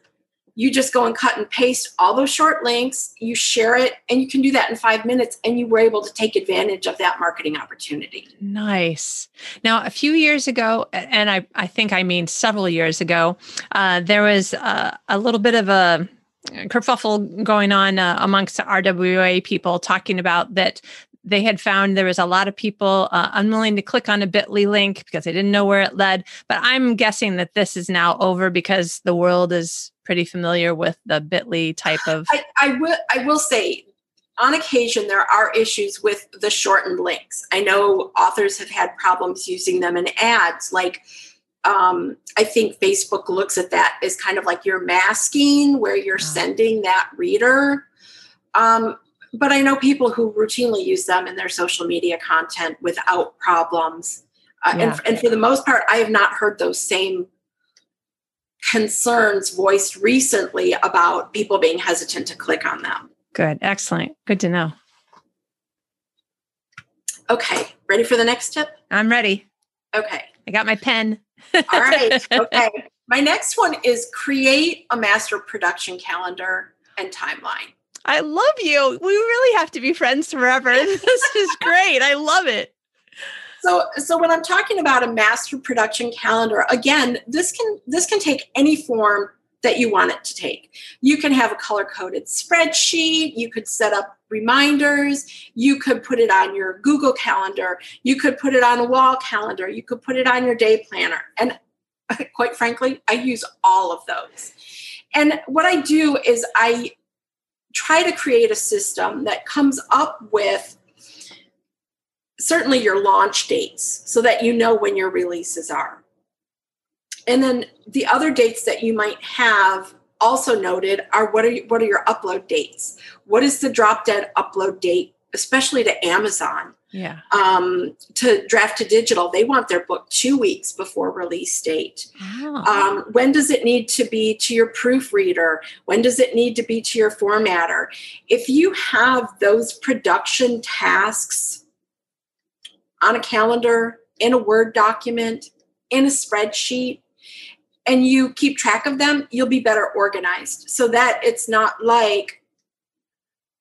You just go and cut and paste all those short links, you share it, and you can do that in five minutes. And you were able to take advantage of that marketing opportunity. Nice. Now, a few years ago, and I, I think I mean several years ago, uh, there was uh, a little bit of a kerfuffle going on uh, amongst RWA people talking about that they had found there was a lot of people uh, unwilling to click on a bit.ly link because they didn't know where it led but i'm guessing that this is now over because the world is pretty familiar with the bit.ly type of I, I will i will say on occasion there are issues with the shortened links i know authors have had problems using them in ads like um, I think Facebook looks at that as kind of like you're masking where you're oh. sending that reader. Um, but I know people who routinely use them in their social media content without problems. Uh, yeah. and, and for the most part, I have not heard those same concerns voiced recently about people being hesitant to click on them. Good. Excellent. Good to know. Okay. Ready for the next tip? I'm ready. Okay. I got my pen. All right. [laughs] Okay. My next one is create a master production calendar and timeline. I love you. We really have to be friends forever. [laughs] This is great. I love it. So, so when I'm talking about a master production calendar, again, this can this can take any form that you want it to take. You can have a color coded spreadsheet. You could set up reminders. You could put it on your Google Calendar. You could put it on a wall calendar. You could put it on your day planner. And [laughs] quite frankly, I use all of those. And what I do is I try to create a system that comes up with certainly your launch dates so that you know when your releases are. And then the other dates that you might have also noted are what are you, what are your upload dates? What is the drop dead upload date, especially to Amazon? Yeah. Um, to Draft2Digital, they want their book two weeks before release date. Oh. Um, when does it need to be to your proofreader? When does it need to be to your formatter? If you have those production tasks on a calendar, in a Word document, in a spreadsheet, and you keep track of them, you'll be better organized so that it's not like,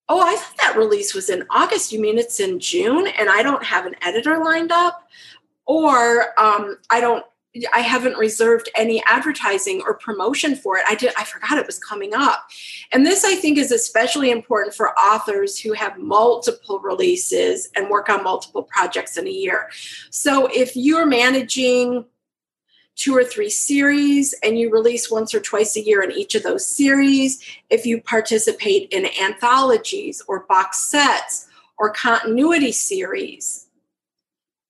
oh, I thought that release was in August. You mean it's in June and I don't have an editor lined up? Or um, I don't I haven't reserved any advertising or promotion for it. I did I forgot it was coming up. And this I think is especially important for authors who have multiple releases and work on multiple projects in a year. So if you're managing two or three series and you release once or twice a year in each of those series, if you participate in anthologies or box sets or continuity series,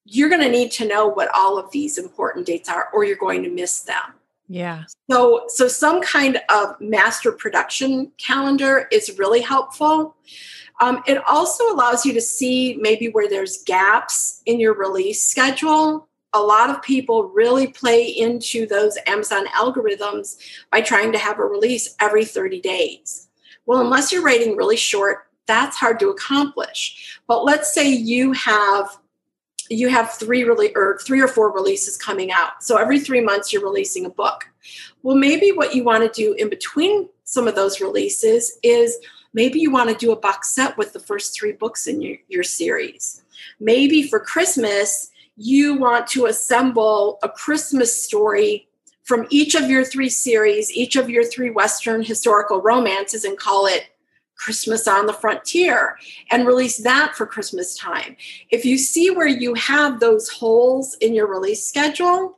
you're going to need to know what all of these important dates are or you're going to miss them. Yeah. So so some kind of master production calendar is really helpful. Um, it also allows you to see maybe where there's gaps in your release schedule a lot of people really play into those Amazon algorithms by trying to have a release every 30 days. Well, unless you're writing really short, that's hard to accomplish. But let's say you have you have three really or three or four releases coming out. So every 3 months you're releasing a book. Well, maybe what you want to do in between some of those releases is maybe you want to do a box set with the first 3 books in your, your series. Maybe for Christmas you want to assemble a Christmas story from each of your three series, each of your three Western historical romances, and call it Christmas on the Frontier and release that for Christmas time. If you see where you have those holes in your release schedule,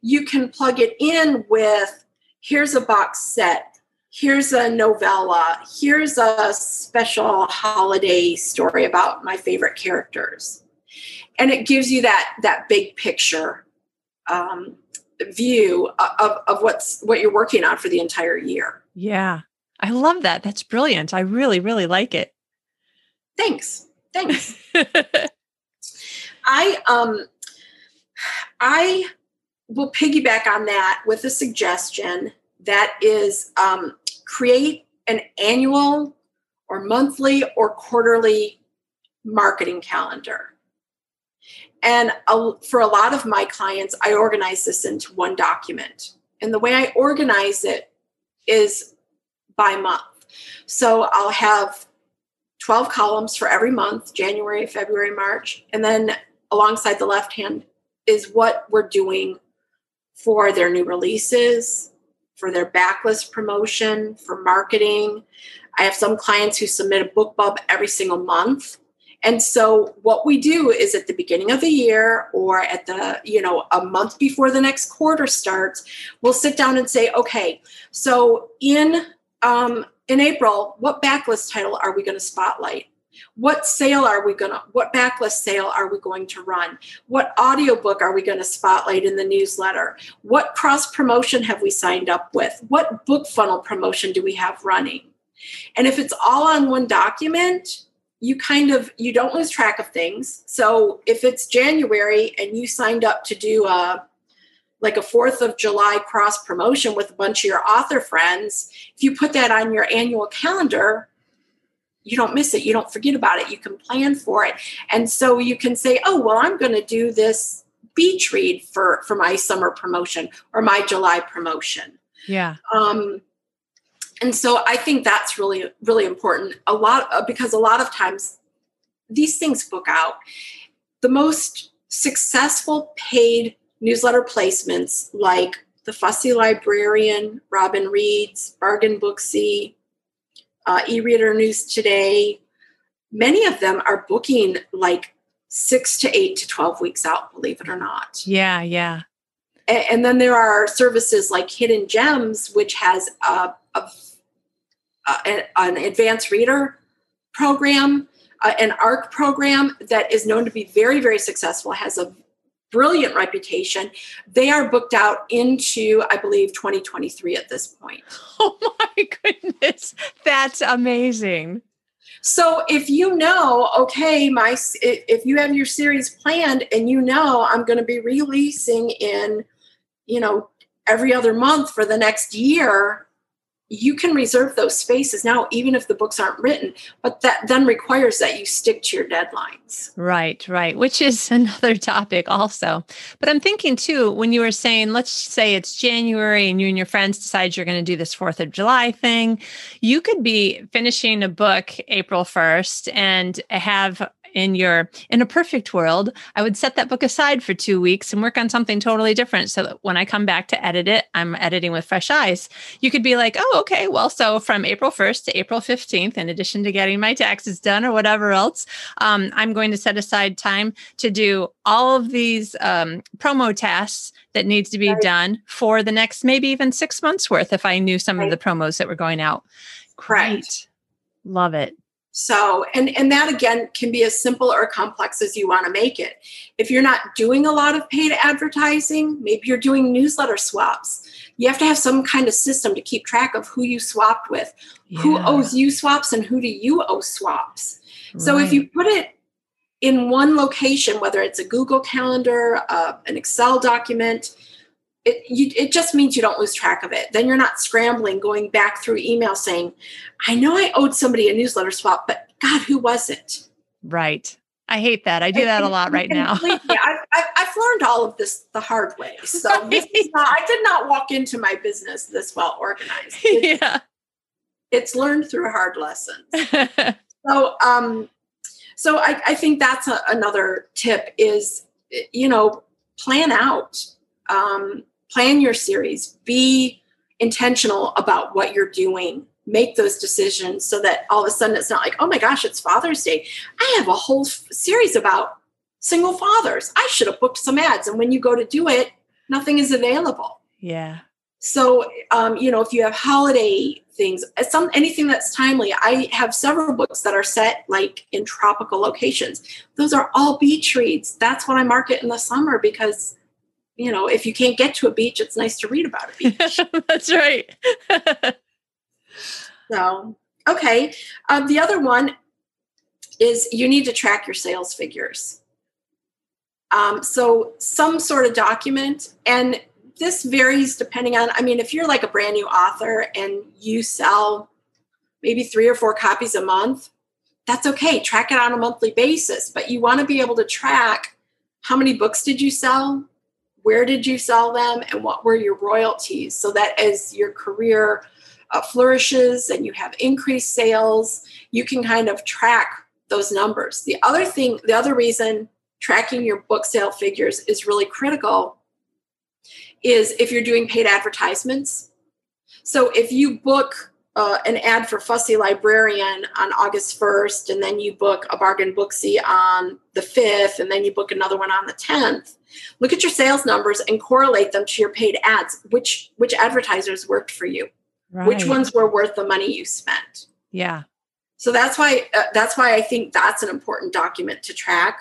you can plug it in with here's a box set, here's a novella, here's a special holiday story about my favorite characters and it gives you that that big picture um, view of, of what's what you're working on for the entire year. Yeah. I love that. That's brilliant. I really really like it. Thanks. Thanks. [laughs] I um i will piggyback on that with a suggestion that is um, create an annual or monthly or quarterly marketing calendar and for a lot of my clients, I organize this into one document. And the way I organize it is by month. So I'll have 12 columns for every month January, February, March. And then alongside the left hand is what we're doing for their new releases, for their backlist promotion, for marketing. I have some clients who submit a BookBub every single month and so what we do is at the beginning of the year or at the, you know, a month before the next quarter starts, we'll sit down and say, okay, so in um, in April, what backlist title are we going to spotlight? What sale are we going to, what backlist sale are we going to run? What audiobook are we going to spotlight in the newsletter? What cross promotion have we signed up with? What BookFunnel promotion do we have running? And if it's all on one document, you kind of you don't lose track of things. So if it's january and you signed up to do a like a fourth of july cross promotion with a bunch of your author friends if you put that on your annual calendar you don't miss it. You don't forget about it. You can plan for it. And so you can say oh well i'm going to do this beach read for for my summer promotion or my july promotion. Yeah. Um and so i think that's really really important. A lot uh, because a lot of times these things book out. The most successful paid newsletter placements like the fussy librarian robin reads bargain booksy uh, e-reader news today many of them are booking like six to eight to 12 weeks out believe it or not. Yeah yeah. And, and then there are services like hidden gems which has a, a uh, an, advanced reader program, uh, an ARC program that is known to be very, very successful, has a brilliant reputation. They are booked out into, I believe, 2023 at this point. [laughs] Oh my goodness. That's amazing. So if you know, okay, my if you have your series planned and you know I'm going to be releasing in, you know, every other month for the next year, you can reserve those spaces now even if the books aren't written but that then requires that you stick to your deadlines. Right right which is [laughs] another topic also. But i'm thinking too when you were saying let's say it's january and you and your friends decide you're going to do this fourth of july thing you could be finishing a book april 1st and have in your in a perfect world i would set that book aside for two weeks and work on something totally different so that when i come back to edit it i'm editing with fresh eyes you could be like oh okay well so from april 1st to april 15th in addition to getting my taxes done or whatever else um, i'm going to set aside time to do all of these um, promo tasks that needs to be right. done for the next maybe even six months worth if i knew some right. of the promos that were going out great right. love it so, and, and that again can be as simple or complex as you want to make it. If you're not doing a lot of paid advertising, maybe you're doing newsletter swaps. You have to have some kind of system to keep track of who you swapped with, yeah. who owes you swaps, and who do you owe swaps. Right. So, if you put it in one location, whether it's a Google Calendar, uh, an Excel document, it, you, it just means you don't lose track of it. Then you're not scrambling, going back through email saying, I know I owed somebody a newsletter swap, but God, who was it? Right. I hate that. I do that a lot right now. yeah, [laughs] I've, I've, learned all of this the hard way. So not, I did not walk into my business this well organized. [laughs] It's, yeah. It's learned through hard lessons. [laughs] so, um, so I, I think that's a, another tip is, you know, plan out. Um, plan your series, be intentional about what you're doing, make those decisions so that all of a sudden it's not like, oh my gosh, it's Father's Day. I have a whole series about single fathers. I should have booked some ads. And when you go to do it, nothing is available. Yeah. So, um, you know, if you have holiday things, uh, some anything that's timely, I have several books that are set like in tropical locations. Those are all beach reads. That's what I market in the summer because you know, if you can't get to a beach, it's nice to read about a [laughs] beach. That's right. [laughs] so, okay. Um, the other one is you need to track your sales figures. Um, so, some sort of document, and this varies depending on, I mean, if you're like a brand new author and you sell maybe three or four copies a month, that's okay. Track it on a monthly basis, but you want to be able to track how many books did you sell? Where did you sell them and what were your royalties? So that as your career uh, flourishes and you have increased sales you can kind of track those numbers. The other thing the other reason tracking your book sale figures is really critical is if you're doing paid advertisements. So if you book uh, an ad for Fussy Librarian on August 1st, and then you book a bargain booksy on the 5th, and then you book another one on the 10th. Look at your sales numbers and correlate them to your paid ads. Which which advertisers worked for you? Right. Which ones were worth the money you spent? Yeah. So that's why uh, that's why I think that's an important document to track.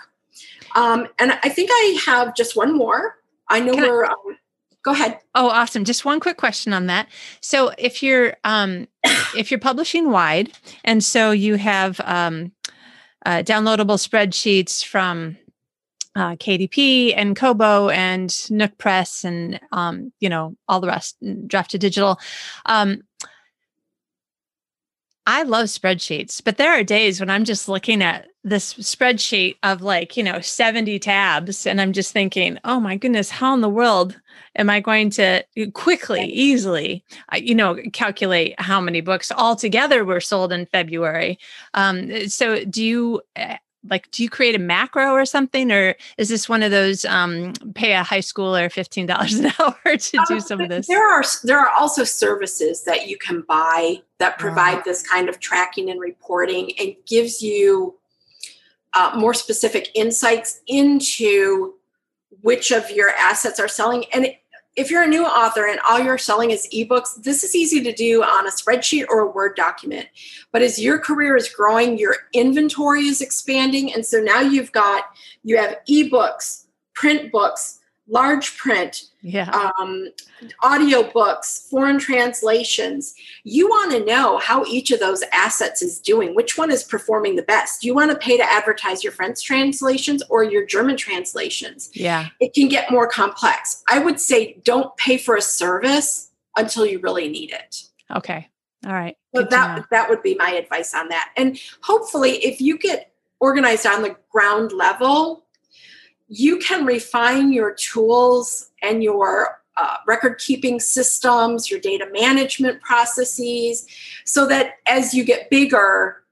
Um, and I think I have just one more. I know Can we're. I- um, go ahead oh awesome just one quick question on that so if you're um [coughs] if you're publishing wide and so you have um uh, downloadable spreadsheets from uh, KDP and Kobo and Nook Press and um, you know all the rest, Draft2Digital. Um, I love spreadsheets, but there are days when I'm just looking at this spreadsheet of like, you know, 70 tabs and I'm just thinking, oh my goodness, how in the world am I going to quickly, easily, uh, you know, calculate how many books altogether were sold in February? Um, so do you eh, like do you create a macro or something or is this one of those um, pay a high schooler $15 an [laughs] hour to do some of this? there are there are also services that you can buy that provide this kind of tracking and reporting and gives you uh, more specific insights into which of your assets are selling and if you're a new author and all you're selling is ebooks, this is easy to do on a spreadsheet or a Word document. But as your career is growing, your inventory is expanding. And so now you've got, you have ebooks, print books, large print, yeah. um, audio books, foreign translations. You want to know how each of those assets is doing, which one is performing the best. Do you want to pay to advertise your French translations or your German translations? Yeah. It can get more complex. I would say don't pay for a service until you really need it. Okay. All right. So that that would be my advice on that. And hopefully if you get organized on the ground level, you can refine your tools and your uh, record keeping systems, your data management processes, so that as you get bigger,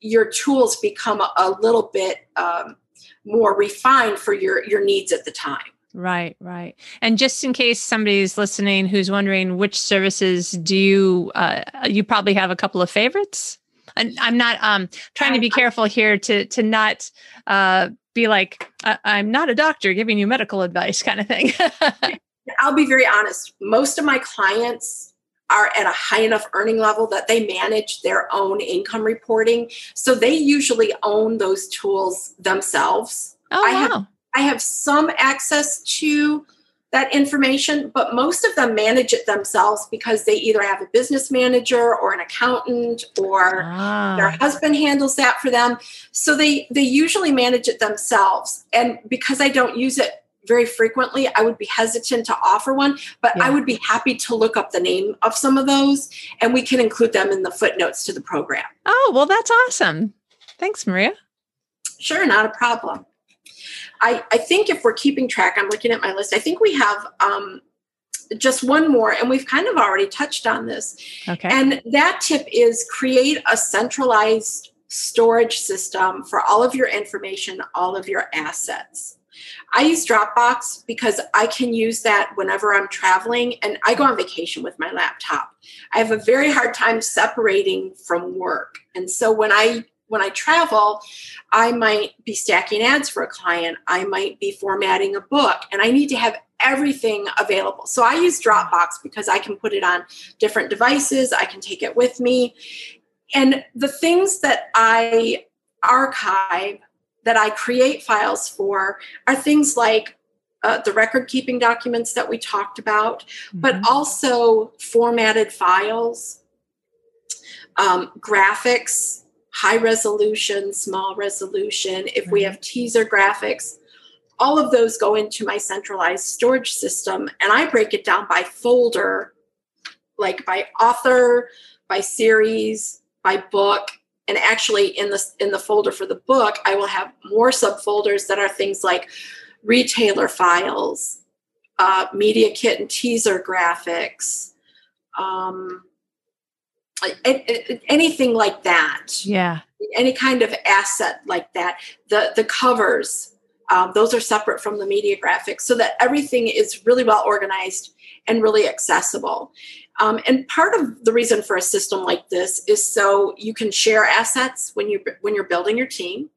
your tools become a, a little bit um, more refined for your, your needs at the time. Right, right. And just in case somebody's listening who's wondering which services do you, uh, you probably have a couple of favorites. And I'm not um, trying to be careful here to to not uh, be like I'm not a doctor giving you medical advice kind of thing. [laughs] I'll be very honest. Most of my clients are at a high enough earning level that they manage their own income reporting. So they usually own those tools themselves. Oh, I wow. have I have some access to that information, but most of them manage it themselves because they either have a business manager or an accountant or Ah. their husband handles that for them. So they they usually manage it themselves. And because I don't use it very frequently, I would be hesitant to offer one, but I would be happy to look up the name of some of those and we can include them in the footnotes to the program. Oh, well, that's awesome. Thanks, Maria. Sure, not a problem. I, I think if we're keeping track, I'm looking at my list. I think we have um, just one more, and we've kind of already touched on this. Okay. And that tip is create a centralized storage system for all of your information, all of your assets. I use Dropbox because I can use that whenever I'm traveling and I go on vacation with my laptop. I have a very hard time separating from work. And so when I when I travel, I might be stacking ads for a client, I might be formatting a book, and I need to have everything available. So I use Dropbox because I can put it on different devices, I can take it with me. And the things that I archive, that I create files for, are things like uh, the record keeping documents that we talked about, but Mhm. also formatted files, um, graphics, high resolution, small resolution. If we have teaser graphics, all of those go into my centralized storage system, and I break it down by folder, like by author, by series, by book. And actually, in the in the folder for the book, I will have more subfolders that are things like retailer files, uh, media kit and teaser graphics, um, anything like that. Yeah. any kind of asset like that. The the covers um, those are separate from the media graphics so that everything is really well organized and really accessible. Um, and part of the reason for a system like this is so you can share assets when you when you're building your team.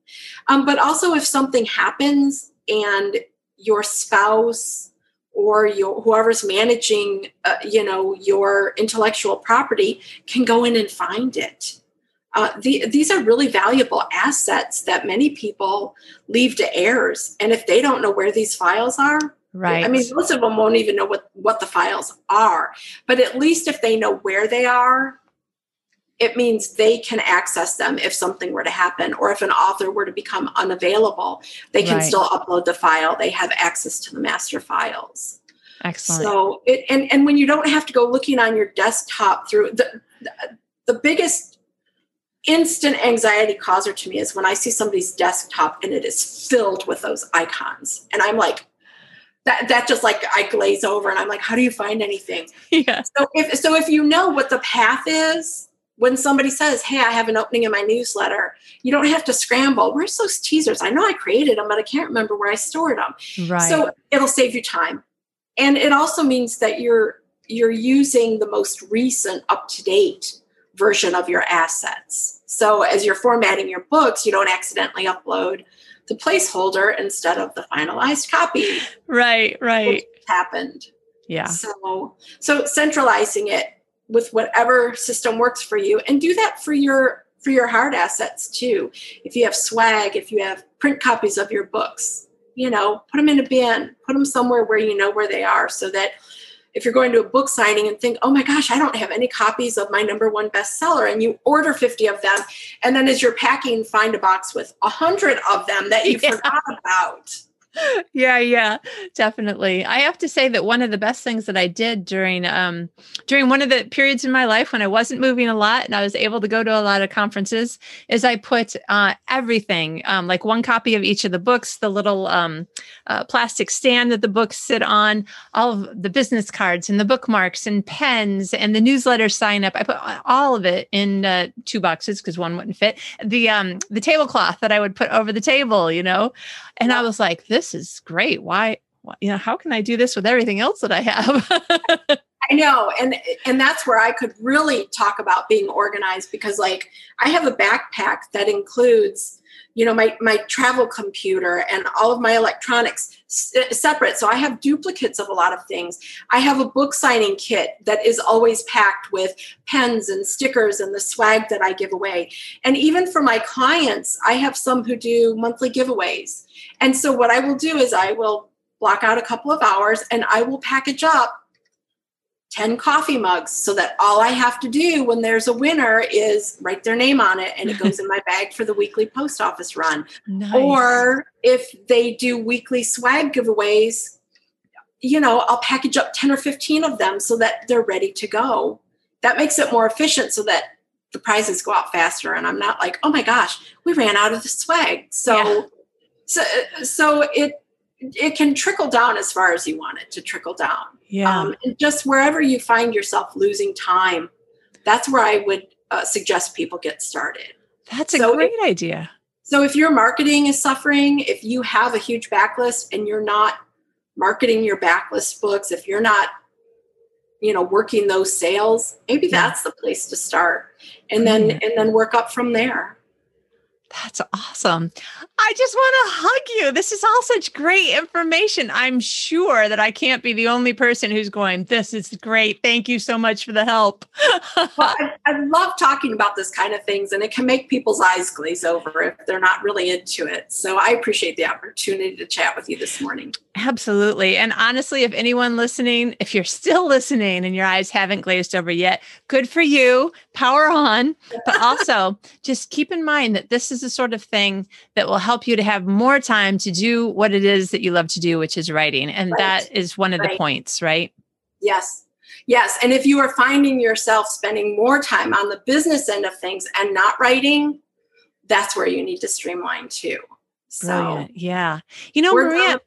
Um, but also if something happens and your spouse or your whoever's managing uh, you know your intellectual property can go in and find it. Uh, the, these are really valuable assets that many people leave to heirs. And if they don't know where these files are Right. i mean most of them won't even know what, what the files are. But at least if they know where they are it means they can access them if something were to happen or if an author were to become unavailable they can Right. still upload the file they have access to the master files Excellent. so it and and when you don't have to go looking on your desktop through the the, the biggest instant anxiety causer to me is when I see somebody's desktop and it is filled with those icons. And I'm like, that that just like I glaze over and I'm like, how do you find anything? [laughs] yeah. So if so if you know what the path is, when somebody says, Hey, I have an opening in my newsletter, you don't have to scramble. Where's those teasers? I know I created them, but I can't remember where I stored them. Right. So it'll save you time. And it also means that you're you're using the most recent up-to-date version of your assets. So as you're formatting your books, you don't accidentally upload the placeholder instead of the finalized copy. right. Right. Happened. Yeah. So so centralizing it with whatever system works for you and do that for your for your hard assets too. If you have swag, if you have print copies of your books, you know, put them in a bin, put them somewhere where you know where they are so that if you're going to a book signing and think, oh my gosh, I don't have any copies of my number one bestseller, and you order 50 of them, and then as you're packing, find a box with 100 of them that you [laughs] yeah. forgot about [laughs] yeah yeah definitely. I have to say that one of the best things that i did during um during one of the periods in my life when i wasn't moving a lot and i was able to go to a lot of conferences is i put uh, everything um, like one copy of each of the books the little um, uh, plastic stand that the books sit on all of the business cards and the bookmarks and pens and the newsletter sign up. I put all of it in uh, two boxes because one wouldn't fit. The um the tablecloth that i would put over the table you know? And i was like this this is great. Why, you know, how can I do this with everything else that I have? [laughs] I know. And and that's where I could really talk about being organized because like I have a backpack that includes you know my my travel computer and all of my electronics uh, separate. So i have duplicates of a lot of things. I have a book signing kit that is always packed with pens and stickers and the swag that i give away. And even for my clients i have some who do monthly giveaways. And so what i will do is i will block out a couple of hours and i will package up 10 coffee mugs so that all I have to do when there's a winner is write their name on it and it goes in my [laughs] bag for the weekly post office run. Nice. Or if they do weekly swag giveaways, you know, I'll package up 10 or 15 of them so that they're ready to go. That makes it more efficient so that the prizes go out faster and I'm not like, "Oh my gosh, we ran out of the swag." So yeah. so so it it can trickle down as far as you want it to trickle down. Yeah. Um, and just wherever you find yourself losing time, that's where I would uh, suggest people get started. That's a so great if, idea. So if your marketing is suffering, if you have a huge backlist and you're not marketing your backlist books, if you're not you know working those sales maybe yeah. that's the place to start and then mm. and then work up from there that's awesome. I just want to hug you. This is all such great information. I'm sure that I can't be the only person who's going, This is great. Thank you so much for the help. well, [laughs] I, I, love talking about this kind of things, and it can make people's eyes glaze over if they're not really into it. So I appreciate the opportunity to chat with you this morning. Absolutely. And honestly, if anyone listening, if you're still listening and your eyes haven't glazed over yet, good for you. Power on. But [laughs] also, just keep in mind that this is the sort of thing that will help you to have more time to do what it is that you love to do, which is writing. And right. that is one of right. the points, right? Yes. Yes. And if you are finding yourself spending more time on the business end of things and not writing, that's where you need to streamline too. So, Brilliant. yeah. You know, Maria,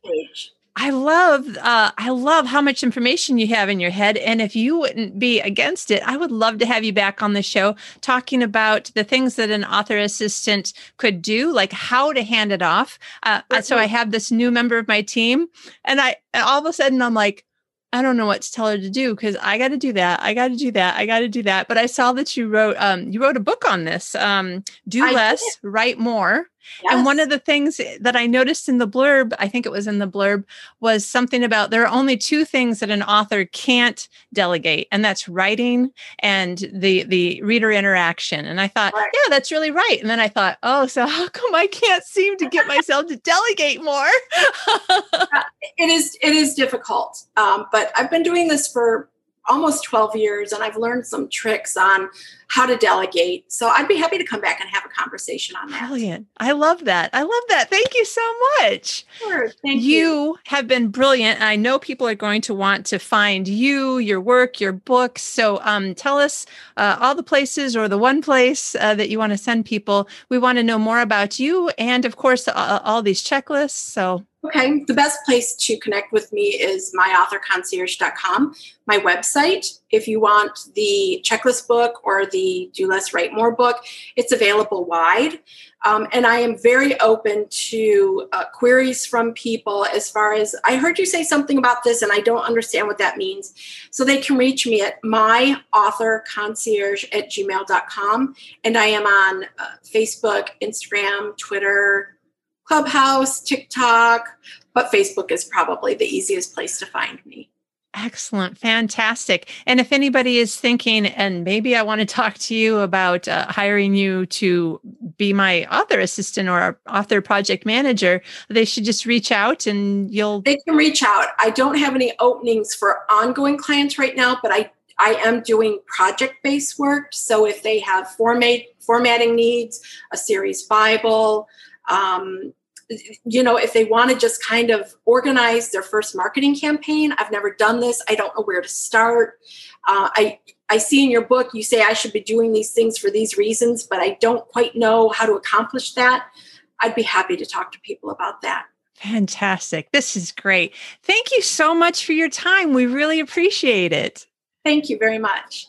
I love uh, I love how much information you have in your head, and if you wouldn't be against it, I would love to have you back on the show talking about the things that an author assistant could do, like how to hand it off. Uh, so I have this new member of my team, and I all of a sudden I'm like, I don't know what to tell her to do because I got to do that. I got to do that. I got to do that. But I saw that you wrote um, you wrote a book on this. Um, do I less, did. write more. Yes. And one of the things that I noticed in the blurb, I think it was in the blurb, was something about there are only two things that an author can't delegate, and that's writing and the the reader interaction. And I thought, right. yeah, that's really right. And then I thought, oh, so [laughs] how come I can't seem to get myself to delegate more? [laughs] uh, it is it is difficult, um, but I've been doing this for almost 12 years and I've learned some tricks on how to delegate. So I'd be happy to come back and have a conversation on that. Brilliant. I love that. I love that. Thank you so much. Sure. Thank you. You have been brilliant. I know people are going to want to find you, your work, your books. So um, tell us uh, all the places or the one place uh, that you want to send people. We want to know more about you and, of course, uh, all these checklists. So Okay, the best place to connect with me is myauthorconcierge.com, my website. If you want the checklist book or Do Less, Write More book, it's available wide. Um, and I am very open to uh, queries from people as far as I heard you say something about this and I don't understand what that means. So they can reach me at myauthorconcierge at gmail.com. And I am on uh, Facebook, Instagram, Twitter, Clubhouse, TikTok, but Facebook is probably the easiest place to find me. Excellent. Fantastic. And if anybody is thinking, and maybe I want to [laughs] talk to you about uh, hiring you to be my author assistant or author project manager, they should just reach out and you'll. They can reach out. I don't have any openings for ongoing clients right now, but I I am doing project based work. So if they have format formatting needs, a series Bible, um, you know, if they want to just kind of organize their first marketing campaign, I've never done this. I don't know where to start. Uh, I I see in your book you say I should be doing these things for these reasons, but I don't quite know how to accomplish that. I'd be happy to talk to people about that. Fantastic. This is great. Thank you so much for your time. We really appreciate it. Thank you very much.